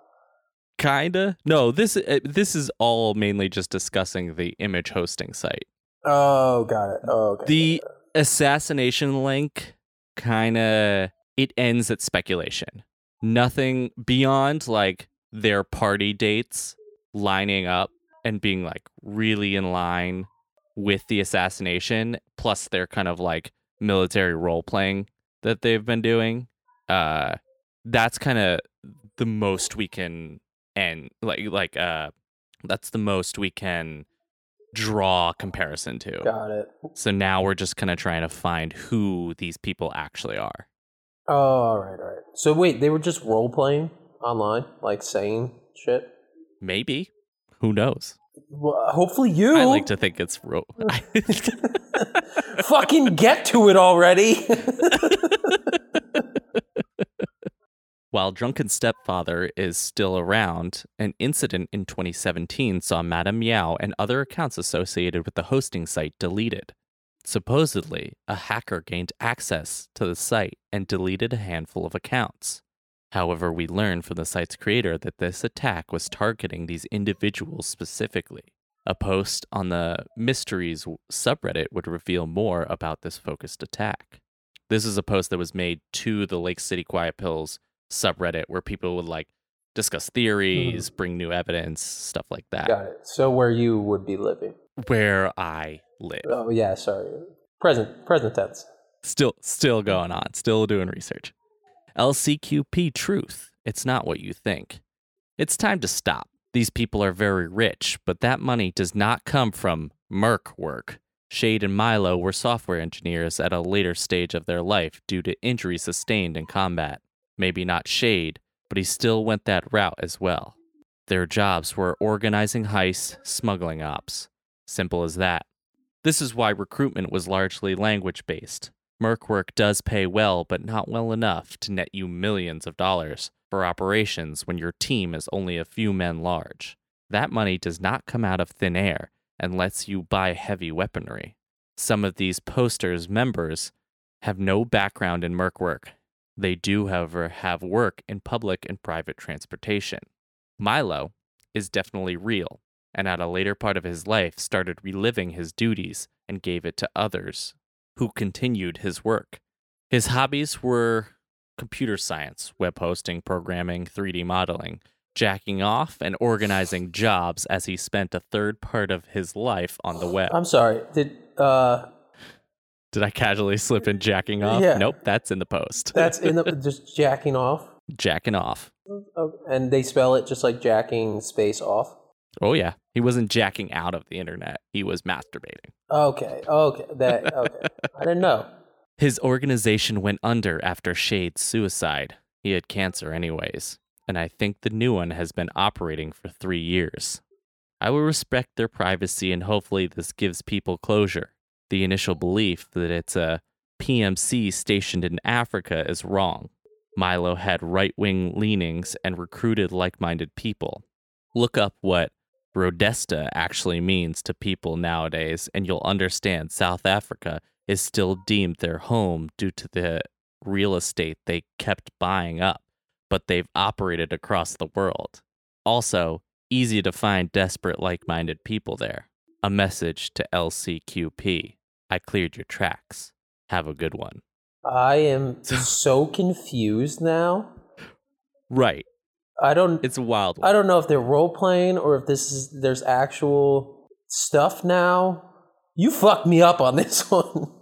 Kinda. No, this uh, this is all mainly just discussing the image hosting site. Oh, got it. Oh, okay. The assassination link kind of it ends at speculation. Nothing beyond like their party dates lining up and being like really in line with the assassination plus their kind of like military role playing that they've been doing. Uh that's kind of the most we can and like like uh that's the most we can draw comparison to. got it. So now we're just kind of trying to find who these people actually are. Oh, all right, all right. So wait, they were just role playing online, like saying shit. Maybe. Who knows? Well, uh, hopefully you. I like to think it's ro- *laughs* Fucking get to it already. *laughs* While Drunken Stepfather is still around, an incident in 2017 saw Madame Meow and other accounts associated with the hosting site deleted. Supposedly, a hacker gained access to the site and deleted a handful of accounts. However, we learned from the site's creator that this attack was targeting these individuals specifically. A post on the Mysteries subreddit would reveal more about this focused attack. This is a post that was made to the Lake City Quiet Pills subreddit where people would like discuss theories, mm-hmm. bring new evidence, stuff like that. Got it. So where you would be living? Where I live. Oh yeah, sorry. Present present tense. Still still going on, still doing research. LCQP truth. It's not what you think. It's time to stop. These people are very rich, but that money does not come from Merc work. Shade and Milo were software engineers at a later stage of their life due to injuries sustained in combat. Maybe not Shade, but he still went that route as well. Their jobs were organizing heists, smuggling ops. Simple as that. This is why recruitment was largely language based. Merc work does pay well, but not well enough to net you millions of dollars for operations when your team is only a few men large. That money does not come out of thin air and lets you buy heavy weaponry. Some of these posters' members have no background in Merc work. They do, however, have work in public and private transportation. Milo is definitely real, and at a later part of his life started reliving his duties and gave it to others who continued his work. His hobbies were computer science, web hosting, programming, 3D modeling, jacking off, and organizing *sighs* jobs as he spent a third part of his life on the web. I'm sorry. Did uh Did I casually slip in jacking off? Yeah. Nope, that's in the post. that's in the *laughs* just jacking off? jacking off. Oh, and they spell it just like jacking space off. Oh yeah, he wasn't jacking out of the internet. He was masturbating. Okay. Okay. That *laughs* okay. I didn't know. His organization went under after Shade's suicide. He had cancer, anyways, and I think the new one has been operating for three years. I will respect their privacy and hopefully this gives people closure. The initial belief that it's a PMC stationed in Africa is wrong. Milo had right wing leanings and recruited like minded people. Look up what Rhodesia actually means to people nowadays, and you'll understand South Africa is still deemed their home due to the real estate they kept buying up, but they've operated across the world. Also, easy to find desperate like minded people there. A message to LCQP I cleared your tracks. Have a good one. I am so confused now. Right. I don't It's a wild one. I don't know if they're role playing or if this is there's actual stuff now. You fucked me up on *laughs* this one.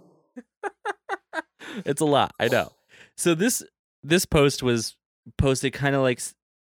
*laughs* it's a lot. I know. So this this post was posted kind of like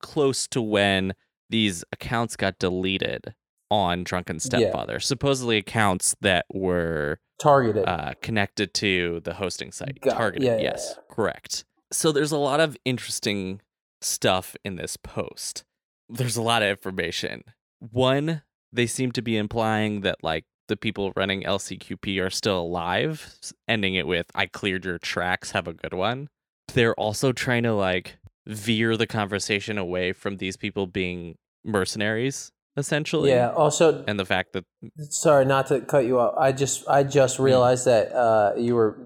close to when these accounts got deleted on Drunken Stepfather. Supposedly accounts that were Targeted. uh, connected to the hosting site. Got. Targeted, Yeah, yeah, yes, correct. So there's a lot of interesting stuff in this post. There's a lot of information. One, they seem to be implying that like the people running LCQP are still alive, ending it with "I cleared your tracks. Have a good one." They're also trying to like veer the conversation away from these people being mercenaries, essentially. yeah. Also, And the fact that sorry not to cut you off. I just I just realized that uh, you were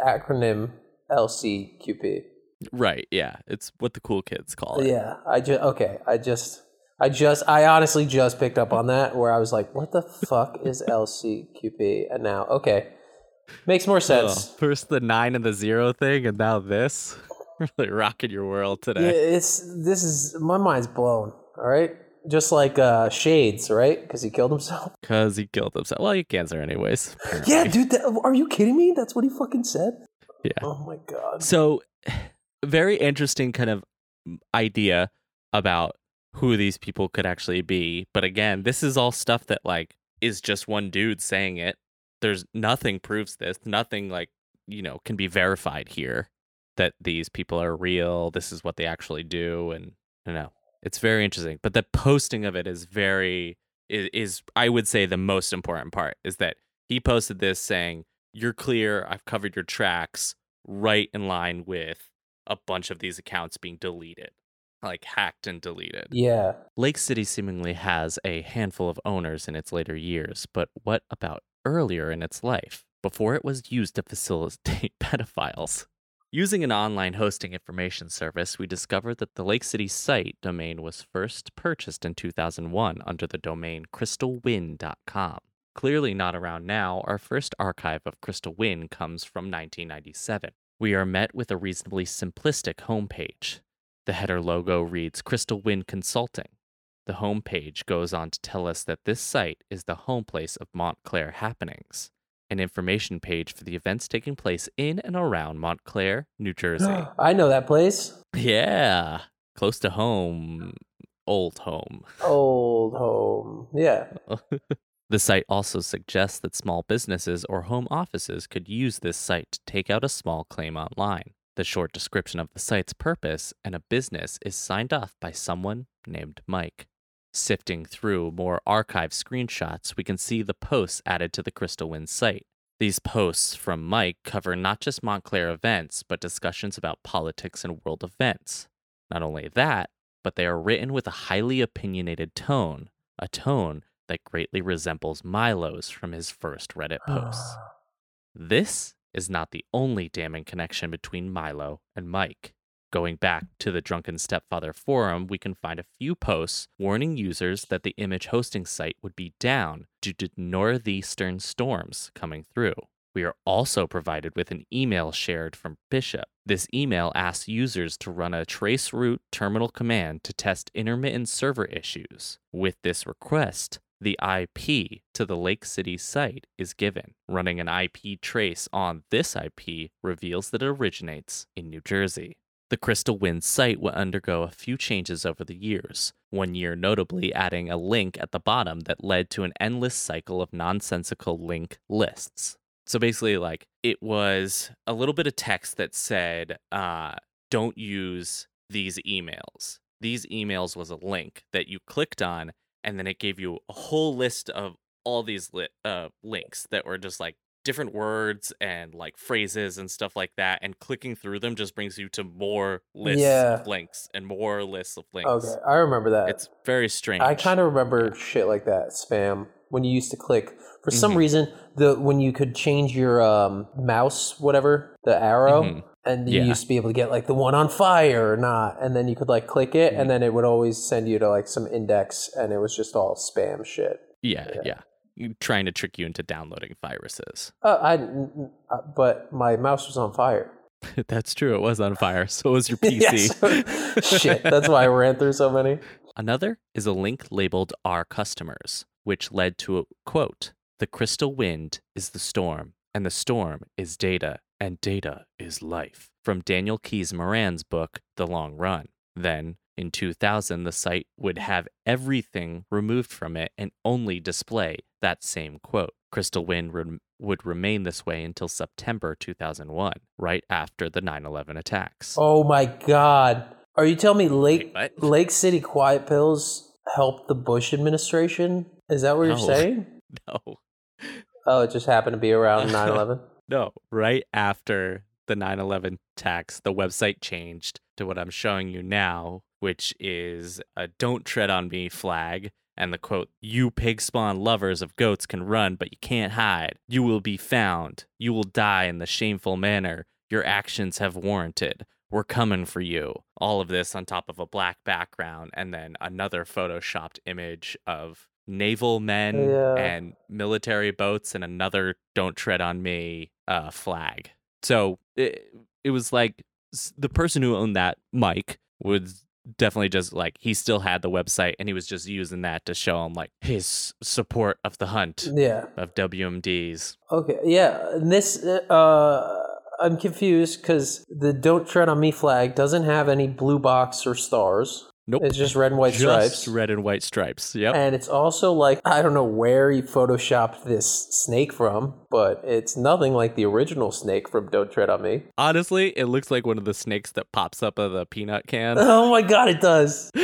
acronym LCQP. Right, yeah, it's what the cool kids call it. Yeah. I just okay. I just I just I honestly just picked up on that where I was like, what the fuck is LCQP? And now okay, makes more Oh, sense. first the nine and the zero thing, and now this. *laughs* really rocking your world Yeah, today. it's this is my mind's blown. All right, just like uh, Shades, right? Because he killed himself. Because he killed himself. Well, he had cancer, anyways. Yeah, dude. That, are you kidding me? That's what he fucking said. Yeah. Oh my god. So, very interesting kind of idea about who these people could actually be. But again, this is all stuff that like is just one dude saying it. There's nothing proves this. Nothing like, you know, can be verified here that these people are real. This is what they actually do. And don't know. It's very interesting. But the posting of it is very is, is I would say the most important part is that he posted this saying, "You're clear. I've covered your tracks." Right in line with a bunch of these accounts being deleted, like hacked and deleted. Yeah. Lake City seemingly has a handful of owners in its later years, but what about earlier in its life, before it was used to facilitate *laughs* pedophiles? Using an online hosting information service, we discovered that the Lake City site domain was first purchased in 2001 under the domain crystalwind.com. Clearly not around now, our first archive of Crystal Wind comes from 1997. We are met with a reasonably simplistic homepage. The header logo reads Crystal Wind Consulting. The homepage goes on to tell us that this site is the home place of Montclair happenings, an information page for the events taking place in and around Montclair, New Jersey. *gasps* I know that place. yeah, close to home, old home. Old home. Yeah. *laughs* The site also suggests that small businesses or home offices could use this site to take out a small claim online. The short description of the site's purpose and a business is signed off by someone named Mike. Sifting through more archive screenshots, we can see the posts added to the Crystal Wind site. These posts from Mike cover not just Montclair events, but discussions about politics and world events. Not only that, but they are written with a highly opinionated tone, a tone that greatly resembles Milo's from his first Reddit posts. Ah. This is not the only damning connection between Milo and Mike. Going back to the Drunken Stepfather forum, we can find a few posts warning users that the image hosting site would be down due to northeastern storms coming through. We are also provided with an email shared from Bishop. This email asks users to run a traceroute terminal command to test intermittent server issues. With this request, the IP to the Lake City site is given. Running an IP trace on this IP reveals that it originates in New Jersey. The Crystal Wind site will undergo a few changes over the years, one year notably adding a link at the bottom that led to an endless cycle of nonsensical link lists. So basically, like, it was a little bit of text that said, uh, don't use these emails. These emails was a link that you clicked on and then it gave you a whole list of all these li- uh, links that were just like different words and like phrases and stuff like that and clicking through them just brings you to more lists Yeah. of links and more lists of links Okay. I remember that. it's very strange I kind of remember shit like that, spam. When you used to click, for some Mhm. reason, the when you could change your um, mouse, whatever, the arrow, Mhm. And you Yeah. used to be able to get like the one on fire or not, and then you could like click it, and then it would always send you to like some index, and it was just all spam shit. yeah Yeah. yeah trying to trick you into downloading viruses Uh, I, uh, but my mouse was on fire. *laughs* that's true it was on fire so was your *laughs* pc Yes. Shit, that's why I *laughs* ran through so many. Another is a link labeled Our Customers, which led to a quote The crystal wind is the storm, and the storm is data, and data is life. From Daniel Keys Moran's book, The Long Run. Then, in 2000, the site would have everything removed from it and only display that same quote. Crystal Wind rem- would remain this way until September 2001, right after the 9 11 attacks. Oh my god. Are you telling me Lake Wait. Lake City Quiet Pills helped the Bush administration? Is that what you're saying? *laughs* No. Oh, it just happened to be around *laughs* 9/11. No, right after the 9 11 attacks, the website changed to what I'm showing you now, which is a don't tread on me flag. And the quote, You pig spawn lovers of goats can run, but you can't hide. You will be found. You will die in the shameful manner your actions have warranted. We're coming for you. All of this on top of a black background, and then another photoshopped image of naval men Yeah. and military boats and another don't tread on me uh, flag. So it, it was like the person who owned that mic was definitely just like he still had the website and he was just using that to show him like his support of the hunt yeah. of WMDs. Okay. Yeah. And this, uh, I'm confused because the "Don't Tread on Me" flag doesn't have any blue box or stars. Nope. It's just red and white Just stripes. red and white stripes. Yep. And it's also like I don't know where he photoshopped this snake from, but it's nothing like the original snake from Don't Tread on Me. Honestly, it looks like one of the snakes that pops up of the peanut can. *laughs* Oh my god, it does. *laughs*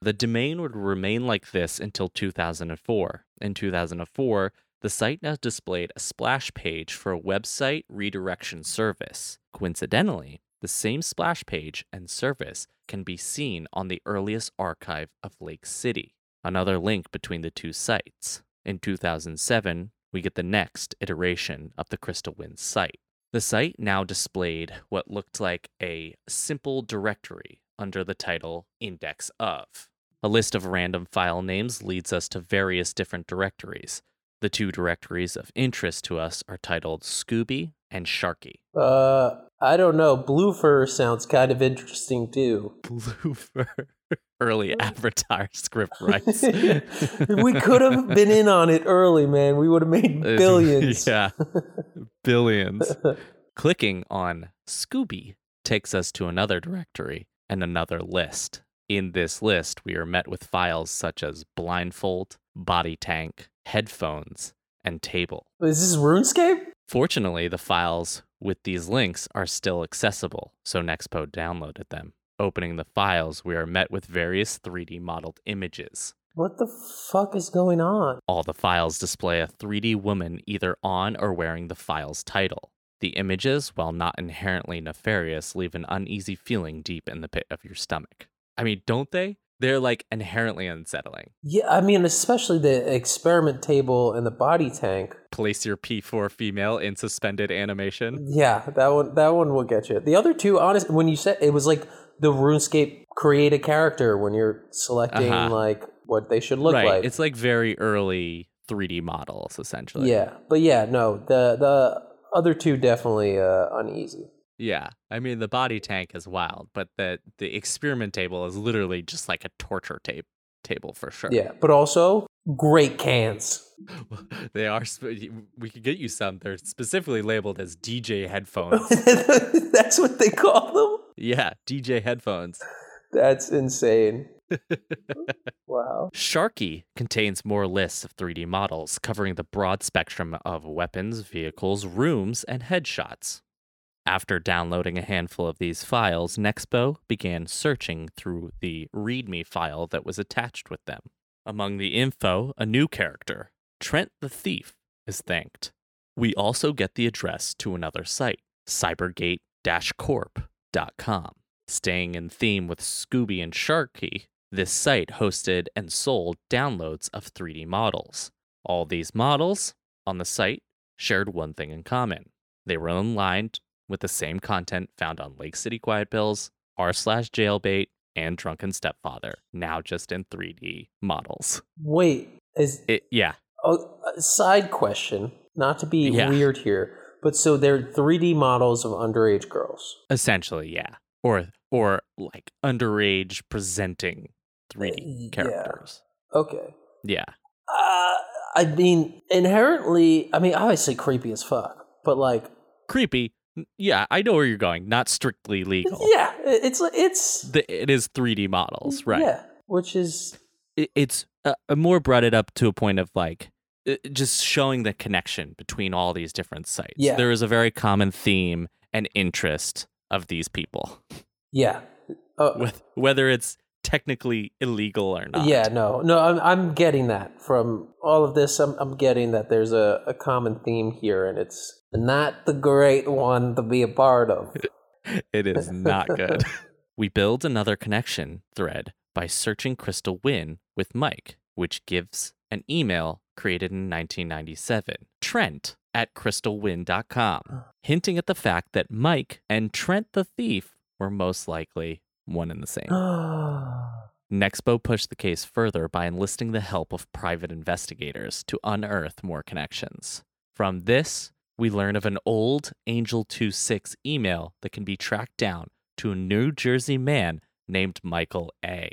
the domain would remain like this until 2004. In 2004, the site now displayed a splash page for a website redirection service. Coincidentally, the same splash page and service can be seen on the earliest archive of Lake City, another link between the two sites. In 2007, we get the next iteration of the Crystal Winds site. The site now displayed what looked like a simple directory under the title Index of. A list of random file names leads us to various different directories. The two directories of interest to us are titled Scooby and Sharky. Uh, I don't know. Blue fur sounds kind of interesting too. *laughs* Blue fur. Early Avatar script *laughs* rights. we could have been in on it early, man. We would have made *laughs* billions. yeah. Billions. Clicking on Scooby takes us to another directory and another list. In this list, we are met with files such as blindfold, body tank, headphones, and table. Is this RuneScape? Fortunately, the files with these links are still accessible, so Nexpo downloaded them. Opening the files, we are met with various 3D modeled images. What the fuck is going on? All the files display a 3D woman either on or wearing the file's title. The images, while not inherently nefarious, leave an uneasy feeling deep in the pit of your stomach. I mean, don't they? They're like inherently unsettling. Yeah, I mean, especially the experiment table and the body tank. Place your P4 female in suspended animation. Yeah, that one that one will get you. The other two, honest, when you said it was like the RuneScape create a character when you're selecting Uh-huh. like what they should look right. like. It's like very early 3D models, essentially. yeah, but yeah, no, the the other two definitely uh, uneasy. Yeah. I mean, the body tank is wild, but the the experiment table is literally just like a torture tape table for sure. Yeah, but also great cans. *laughs* they are. sp- We could get you some. They're specifically labeled as DJ *laughs* headphones. That's what they call them. yeah, DJ headphones. That's insane. *laughs* Wow. Sharky contains more lists of 3D models covering the broad spectrum of weapons, vehicles, rooms, and headshots. After downloading a handful of these files, Nexpo began searching through the README file that was attached with them. Among the info, a new character, Trent the Thief, is thanked. We also get the address to another site, cybergate-corp.com. Staying in theme with Scooby and Sharky, this site hosted and sold downloads of 3D models. All these models on the site shared one thing in common. They were aligned with the same content found on Lake City Quiet Pills, r slash jailbait, and Drunken Stepfather, now just in 3D models. Wait, is It, yeah, oh, a side question? Not to be Yeah. weird here, but so they're 3D models of underage girls. essentially, yeah. Or or like underage presenting 3D Yeah. characters. Okay. Yeah. Uh, I mean, inherently, I mean, obviously creepy as fuck, but like, Creepy. Yeah, I know where you're going. Not strictly legal. yeah, it's it's The, it is 3D models, right? Yeah, which is it, it's uh, more brought it up to a point of like just showing the connection between all these different sites. Yeah. There is a very common theme and interest of these people, yeah. Uh, with, whether it's technically illegal or not. Yeah, no, no, I'm I'm getting that from all of this. I'm I'm getting that there's a, a common theme here, and it's not the great one to be a part of. *laughs* it is not good. *laughs* we build another connection thread by searching Crystal Wind with Mike, which gives an email created in 1997, Trent at crystalwind.com, hinting at the fact that Mike and Trent the Thief were most likely one and the same. *gasps* Nexpo pushed the case further by enlisting the help of private investigators to unearth more connections. From this, we learn of an old Angel 26 email that can be tracked down to a New Jersey man named Michael A.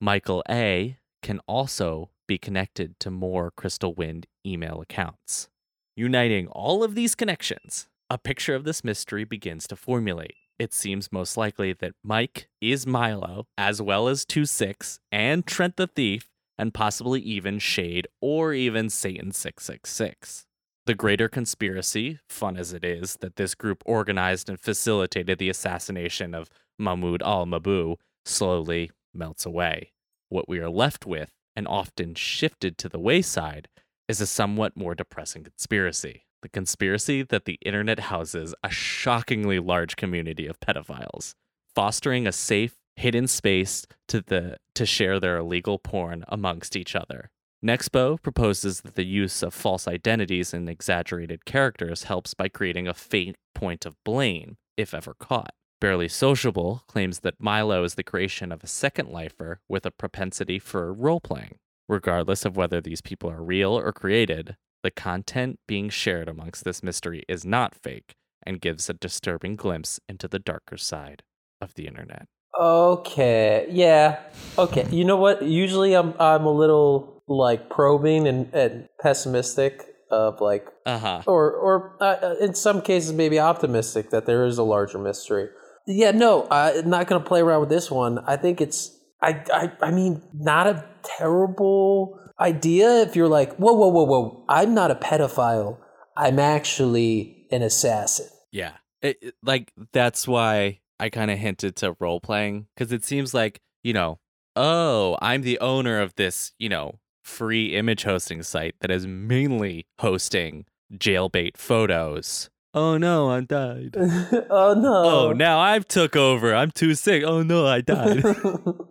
Michael A can also be connected to more Crystal Wind email accounts. Uniting all of these connections, a picture of this mystery begins to formulate. it seems most likely that Mike is Milo, as well as 2 6 and Trent the Thief, and possibly even Shade or even Satan 666. The greater conspiracy, fun as it is, that this group organized and facilitated the assassination of Mahmoud al Mabhouh slowly melts away. What we are left with, and often shifted to the wayside, is a somewhat more depressing conspiracy. The conspiracy that the internet houses a shockingly large community of pedophiles, fostering a safe, hidden space to the to share their illegal porn amongst each other. Nexpo proposes that the use of false identities and exaggerated characters helps by creating a faint point of blame, if ever caught. Barely Sociable claims that Milo is the creation of a second lifer with a propensity for role playing. Regardless of whether these people are real or created, the content being shared amongst this mystery is not fake and gives a disturbing glimpse into the darker side of the internet. Okay. Yeah. Okay. You know what? Usually I'm I'm a little like probing and, and pessimistic of like Uh huh. or or uh, in some cases maybe optimistic that there is a larger mystery. Yeah, no, I'm not going to play around with this one. I think it's I I I mean not a terrible idea if you're like, "Whoa, whoa, whoa, whoa. I'm not a pedophile. I'm actually an assassin." Yeah. It, it- like that's why I kind of hinted to role playing because it seems like, you know, oh, I'm the owner of this, you know, free image hosting site that is mainly hosting jailbait photos. Oh no, I died. *laughs* oh no. Oh, now I've took over. I'm too sick. Oh no, I died. *laughs*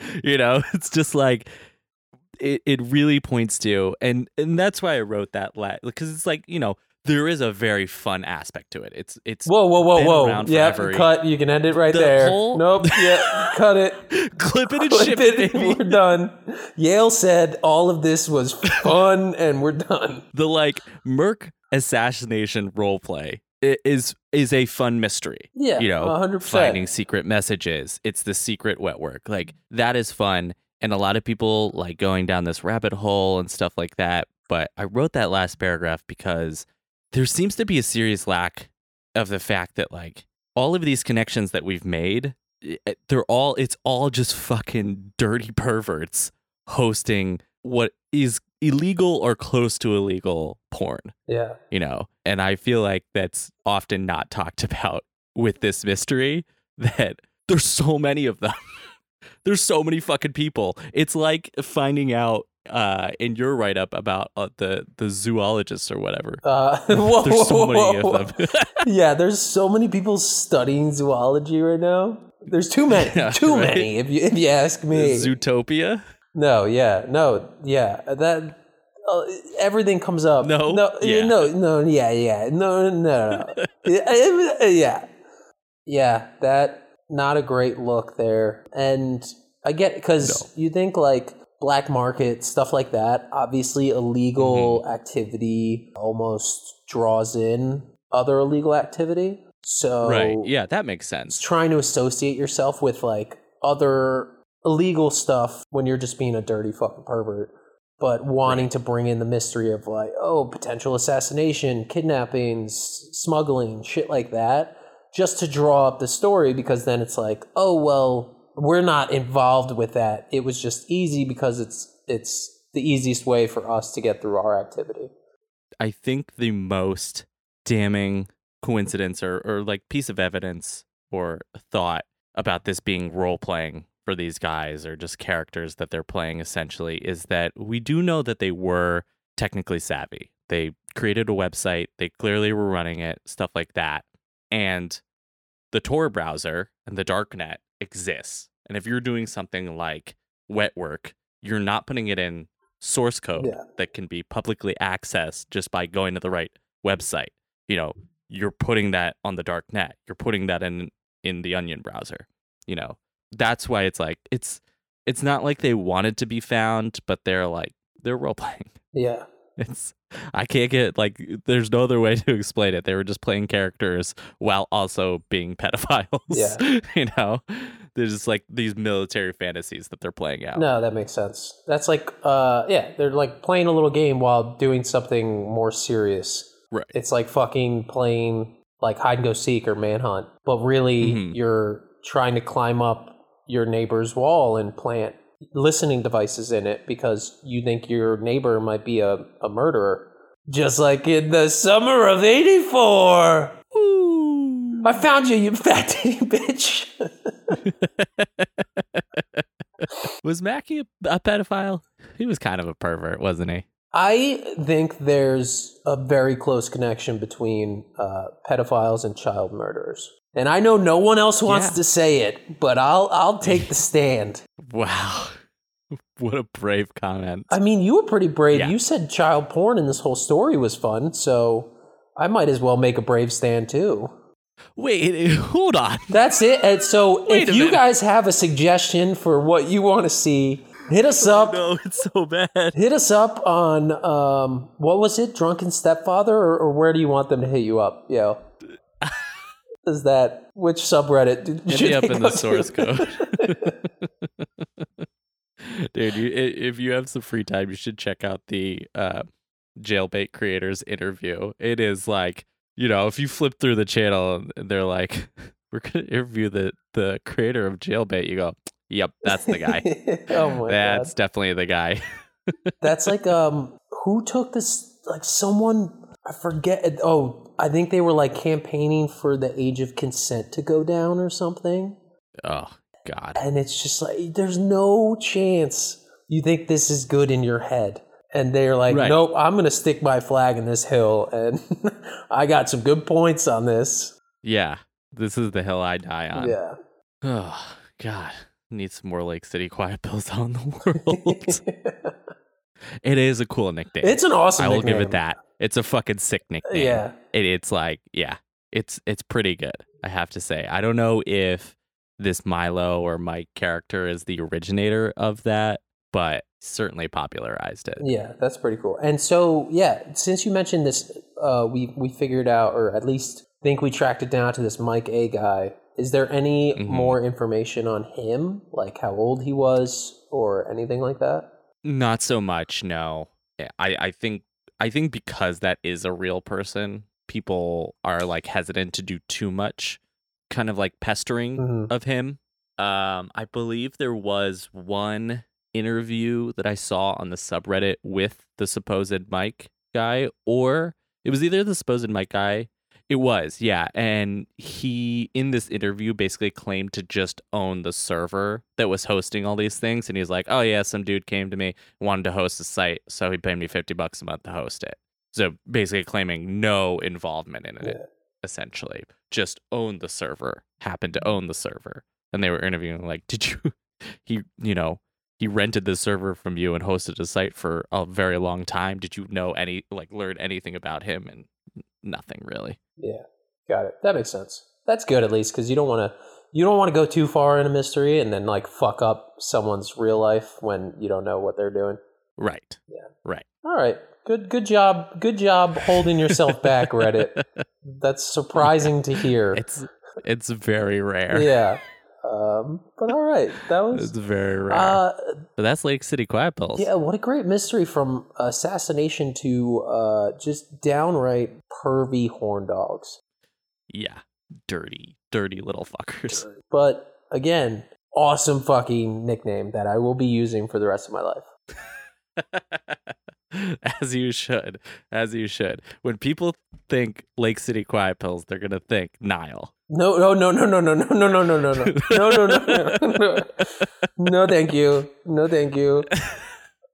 *laughs* you know, it's just like it, it really points to and and that's why I wrote that la because it's like, you know, there is a very fun aspect to it. It's it's Whoa, whoa, whoa, whoa. Yeah, cut. You can end it right The there. whole- Nope. Yeah, *laughs* cut it. clip it and Clip ship it. it. We're done. Yale said all of this was *laughs* fun and we're done. the like Merc assassination roleplay i- is is a fun mystery. Yeah, you know, 100%. finding secret messages. It's the secret wet work. Like that is fun, and a lot of people like going down this rabbit hole and stuff like that. But I wrote that last paragraph because there seems to be a serious lack of the fact that like all of these connections that we've made, eh, eh, they're all it's all just fucking dirty perverts hosting what is illegal or close to illegal porn Yeah. you know? And i feel like that's often not talked *laughs* about with this mystery that there's so many of them. *laughs* There's so many fucking people. It's like finding out uh in your write-up about uh, the the zoologists or whatever Uh, *laughs* *laughs* whoa, there's so whoa, many whoa. of them *laughs* yeah, there's so many people studying zoology right now. There's too many. Yeah, too right. many, if you if you ask me. zootopia no, yeah, no, yeah. That uh, everything comes up. No? no, Yeah. no, no, yeah, yeah, no, no, no. no. yeah, yeah, yeah. That not a great look there, and I get because you think like black market stuff like that. Obviously, illegal mm-hmm. activity almost draws in other illegal activity. So right yeah that makes sense trying to associate yourself with like other illegal stuff when you're just being a dirty fucking pervert but wanting to bring in the mystery of like oh potential assassination kidnappings smuggling shit like that just to draw up the story because then it's like oh well we're not involved with that it was just easy because it's it's the easiest way for us to get through our activity I think the most damning coincidence or, or like piece of evidence or thought about this being role playing for these guys or just characters that they're playing essentially is that we do know that they were technically savvy. They created a website, they clearly were running it, stuff like that. And the Tor browser and the darknet exists. And if you're doing something like wet work, you're not putting it in source code Yeah. that can be publicly accessed just by going to the right website. You know, you're putting that on the dark net. You're putting that in in the Onion browser. You know, that's why it's like it's it's not like they wanted to be found, but they're like they're role playing. yeah *laughs* It's I can't get like there's no other way *laughs* to explain it. They were just playing characters while also being *laughs* pedophiles. Yeah. you know, there's just like these military fantasies that they're playing out. No, that makes sense. That's like, uh, yeah, they're like playing a little game while doing something more serious. Right. It's like fucking playing like hide and go seek or manhunt, but really Mhm. you're trying to climb up your neighbor's wall and plant listening devices in it because you think your neighbor might be a, a murderer. Just like in the summer of 84. Ooh. I found you, you fat *laughs* titty bitch. *laughs* was Mackey a, a pedophile? He was kind of a pervert, wasn't he? I think there's a very close connection between uh, pedophiles and child murderers. And I know no one else wants Yeah. to say it, but I'll I'll take the *laughs* stand. Wow. *laughs* What a brave comment. I mean, you were pretty brave. Yeah. You said child porn and this whole story was fun, so I might as well make a brave stand too. Wait, *laughs* hold on. That's it. And so if you minute. guys have a suggestion for what you want to see, hit us up. No, it's so bad. Hit us up on um, what was it, Drunken Stepfather, or, or where do you want them to hit you up? Yo, is that which subreddit? did- Hit me up in the source code. *laughs* Dude, you, if you have some free time, you should check out the uh, Jailbait Creators interview. It is like, you know, if you flip through the channel and they're like, *laughs* we're going to interview the, the creator of Jailbait, you go, yep, that's the guy. *laughs* oh my that's god, definitely the guy. that's like um, who took this? Like someone I forget. Oh, I think they were like campaigning for the age of consent to go down or something. Oh, God. and it's just like there's no chance you think this is good in your head and they're like Right. nope i'm gonna stick my flag in this hill and *laughs* i got some good points on this Yeah, this is the hill I die on. yeah Oh, God. Need some more Lake City Quiet Pills out in the *laughs* world. *laughs* it is a cool nickname. it's an awesome I will give it that. It's a fucking sick nickname. yeah It, it's like, yeah, it's it's pretty good. I have to say. I don't know if this Milo or Mike character is the originator of that, but certainly popularized it. yeah that's pretty cool and so yeah since you mentioned this uh, we we figured out or at least think we tracked it down to this mike a guy is there any Mhm. more information on him like how old he was or anything like that Not so much, no. I, I think I think because that is a real person, people are like hesitant to do too much kind of like pestering Mhm. of him. Um I believe there was one interview that I saw on the subreddit with the supposed Mike guy or it was either the supposed Mike guy it was, yeah. And he, in this interview, basically claimed to just own the server that was hosting all these things. And he was like, oh, yeah, some dude came to me, wanted to host a site. So he paid me 50 bucks a month to host it. So basically claiming no involvement in it, Yeah. essentially. Just owned the server, happened to own the server. And they were interviewing, like, did you, *laughs* he, you know, he rented the server from you and hosted a site for a very long time. Did you know any, like, learn anything about him? And nothing really. Yeah, got it. That makes sense. That's good at least because you don't want to you don't want to go too far in a mystery and then like fuck up someone's real life when you don't know what they're doing. Right. Yeah. Right. All right, good good job, good job holding yourself back, Reddit. *laughs* That's surprising to hear. It's it's very rare. Yeah, um, but all right, that was it's very rare. Uh, but that's Lake City Quiet Pills. yeah, what a great mystery from assassination to uh, just downright pervy horn dogs. Yeah. Dirty, dirty little fuckers. But again, awesome fucking nickname that I will be using for the rest of my life. *laughs* As you should. As you should. When people think Lake City Quiet Pills, they're gonna think Niall. No, no, no, no, no, no, no, no, no, no, no, no, no, no, no, no, no. No, thank you. No, thank you.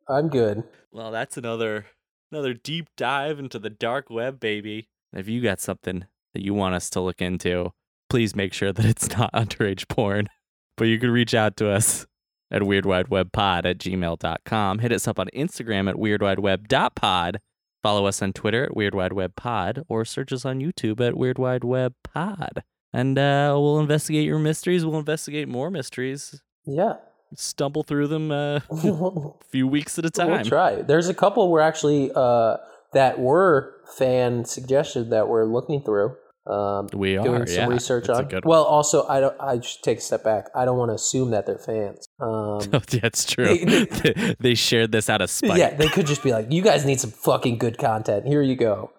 I'm good. Well, that's another another deep dive into the dark web, baby. If you got something that you want us to look into, please make sure that it's not underage porn. But you can reach out to us at weirdwidewebpod at gmail.com. Hit us up on Instagram at weirdwideweb.pod. Follow us on Twitter at weirdwidewebpod or search us on YouTube at weirdwidewebpod. And uh, we'll investigate your mysteries. We'll investigate more mysteries. Yeah. Stumble through them uh, a *laughs* few weeks at a time. We'll try. There's a couple we're actually uh, that were fan suggested that we're looking through. Um, We are doing some yeah. research on. Well, also, I don't. I should take a step back. I don't want to assume that they're fans. Um, *laughs* That's true. *laughs* They- They, shared this out of *laughs* spite. yeah, they could just be like, "You guys need some fucking good content. Here you go."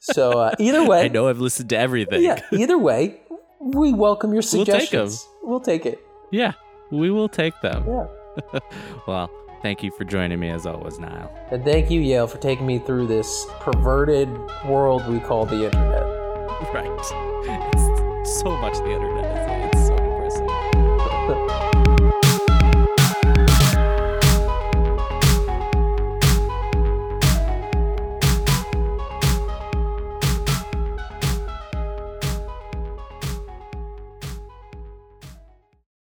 So uh, either way, I know I've listened to everything. yeah, either way, we welcome your We'll take suggestions. We'll take it. Yeah, we will take them. Yeah. Well, thank you for joining me as always, Niall. And thank you, Yale, for taking me through this perverted world we call the internet. *laughs* Right. It's so much the internet.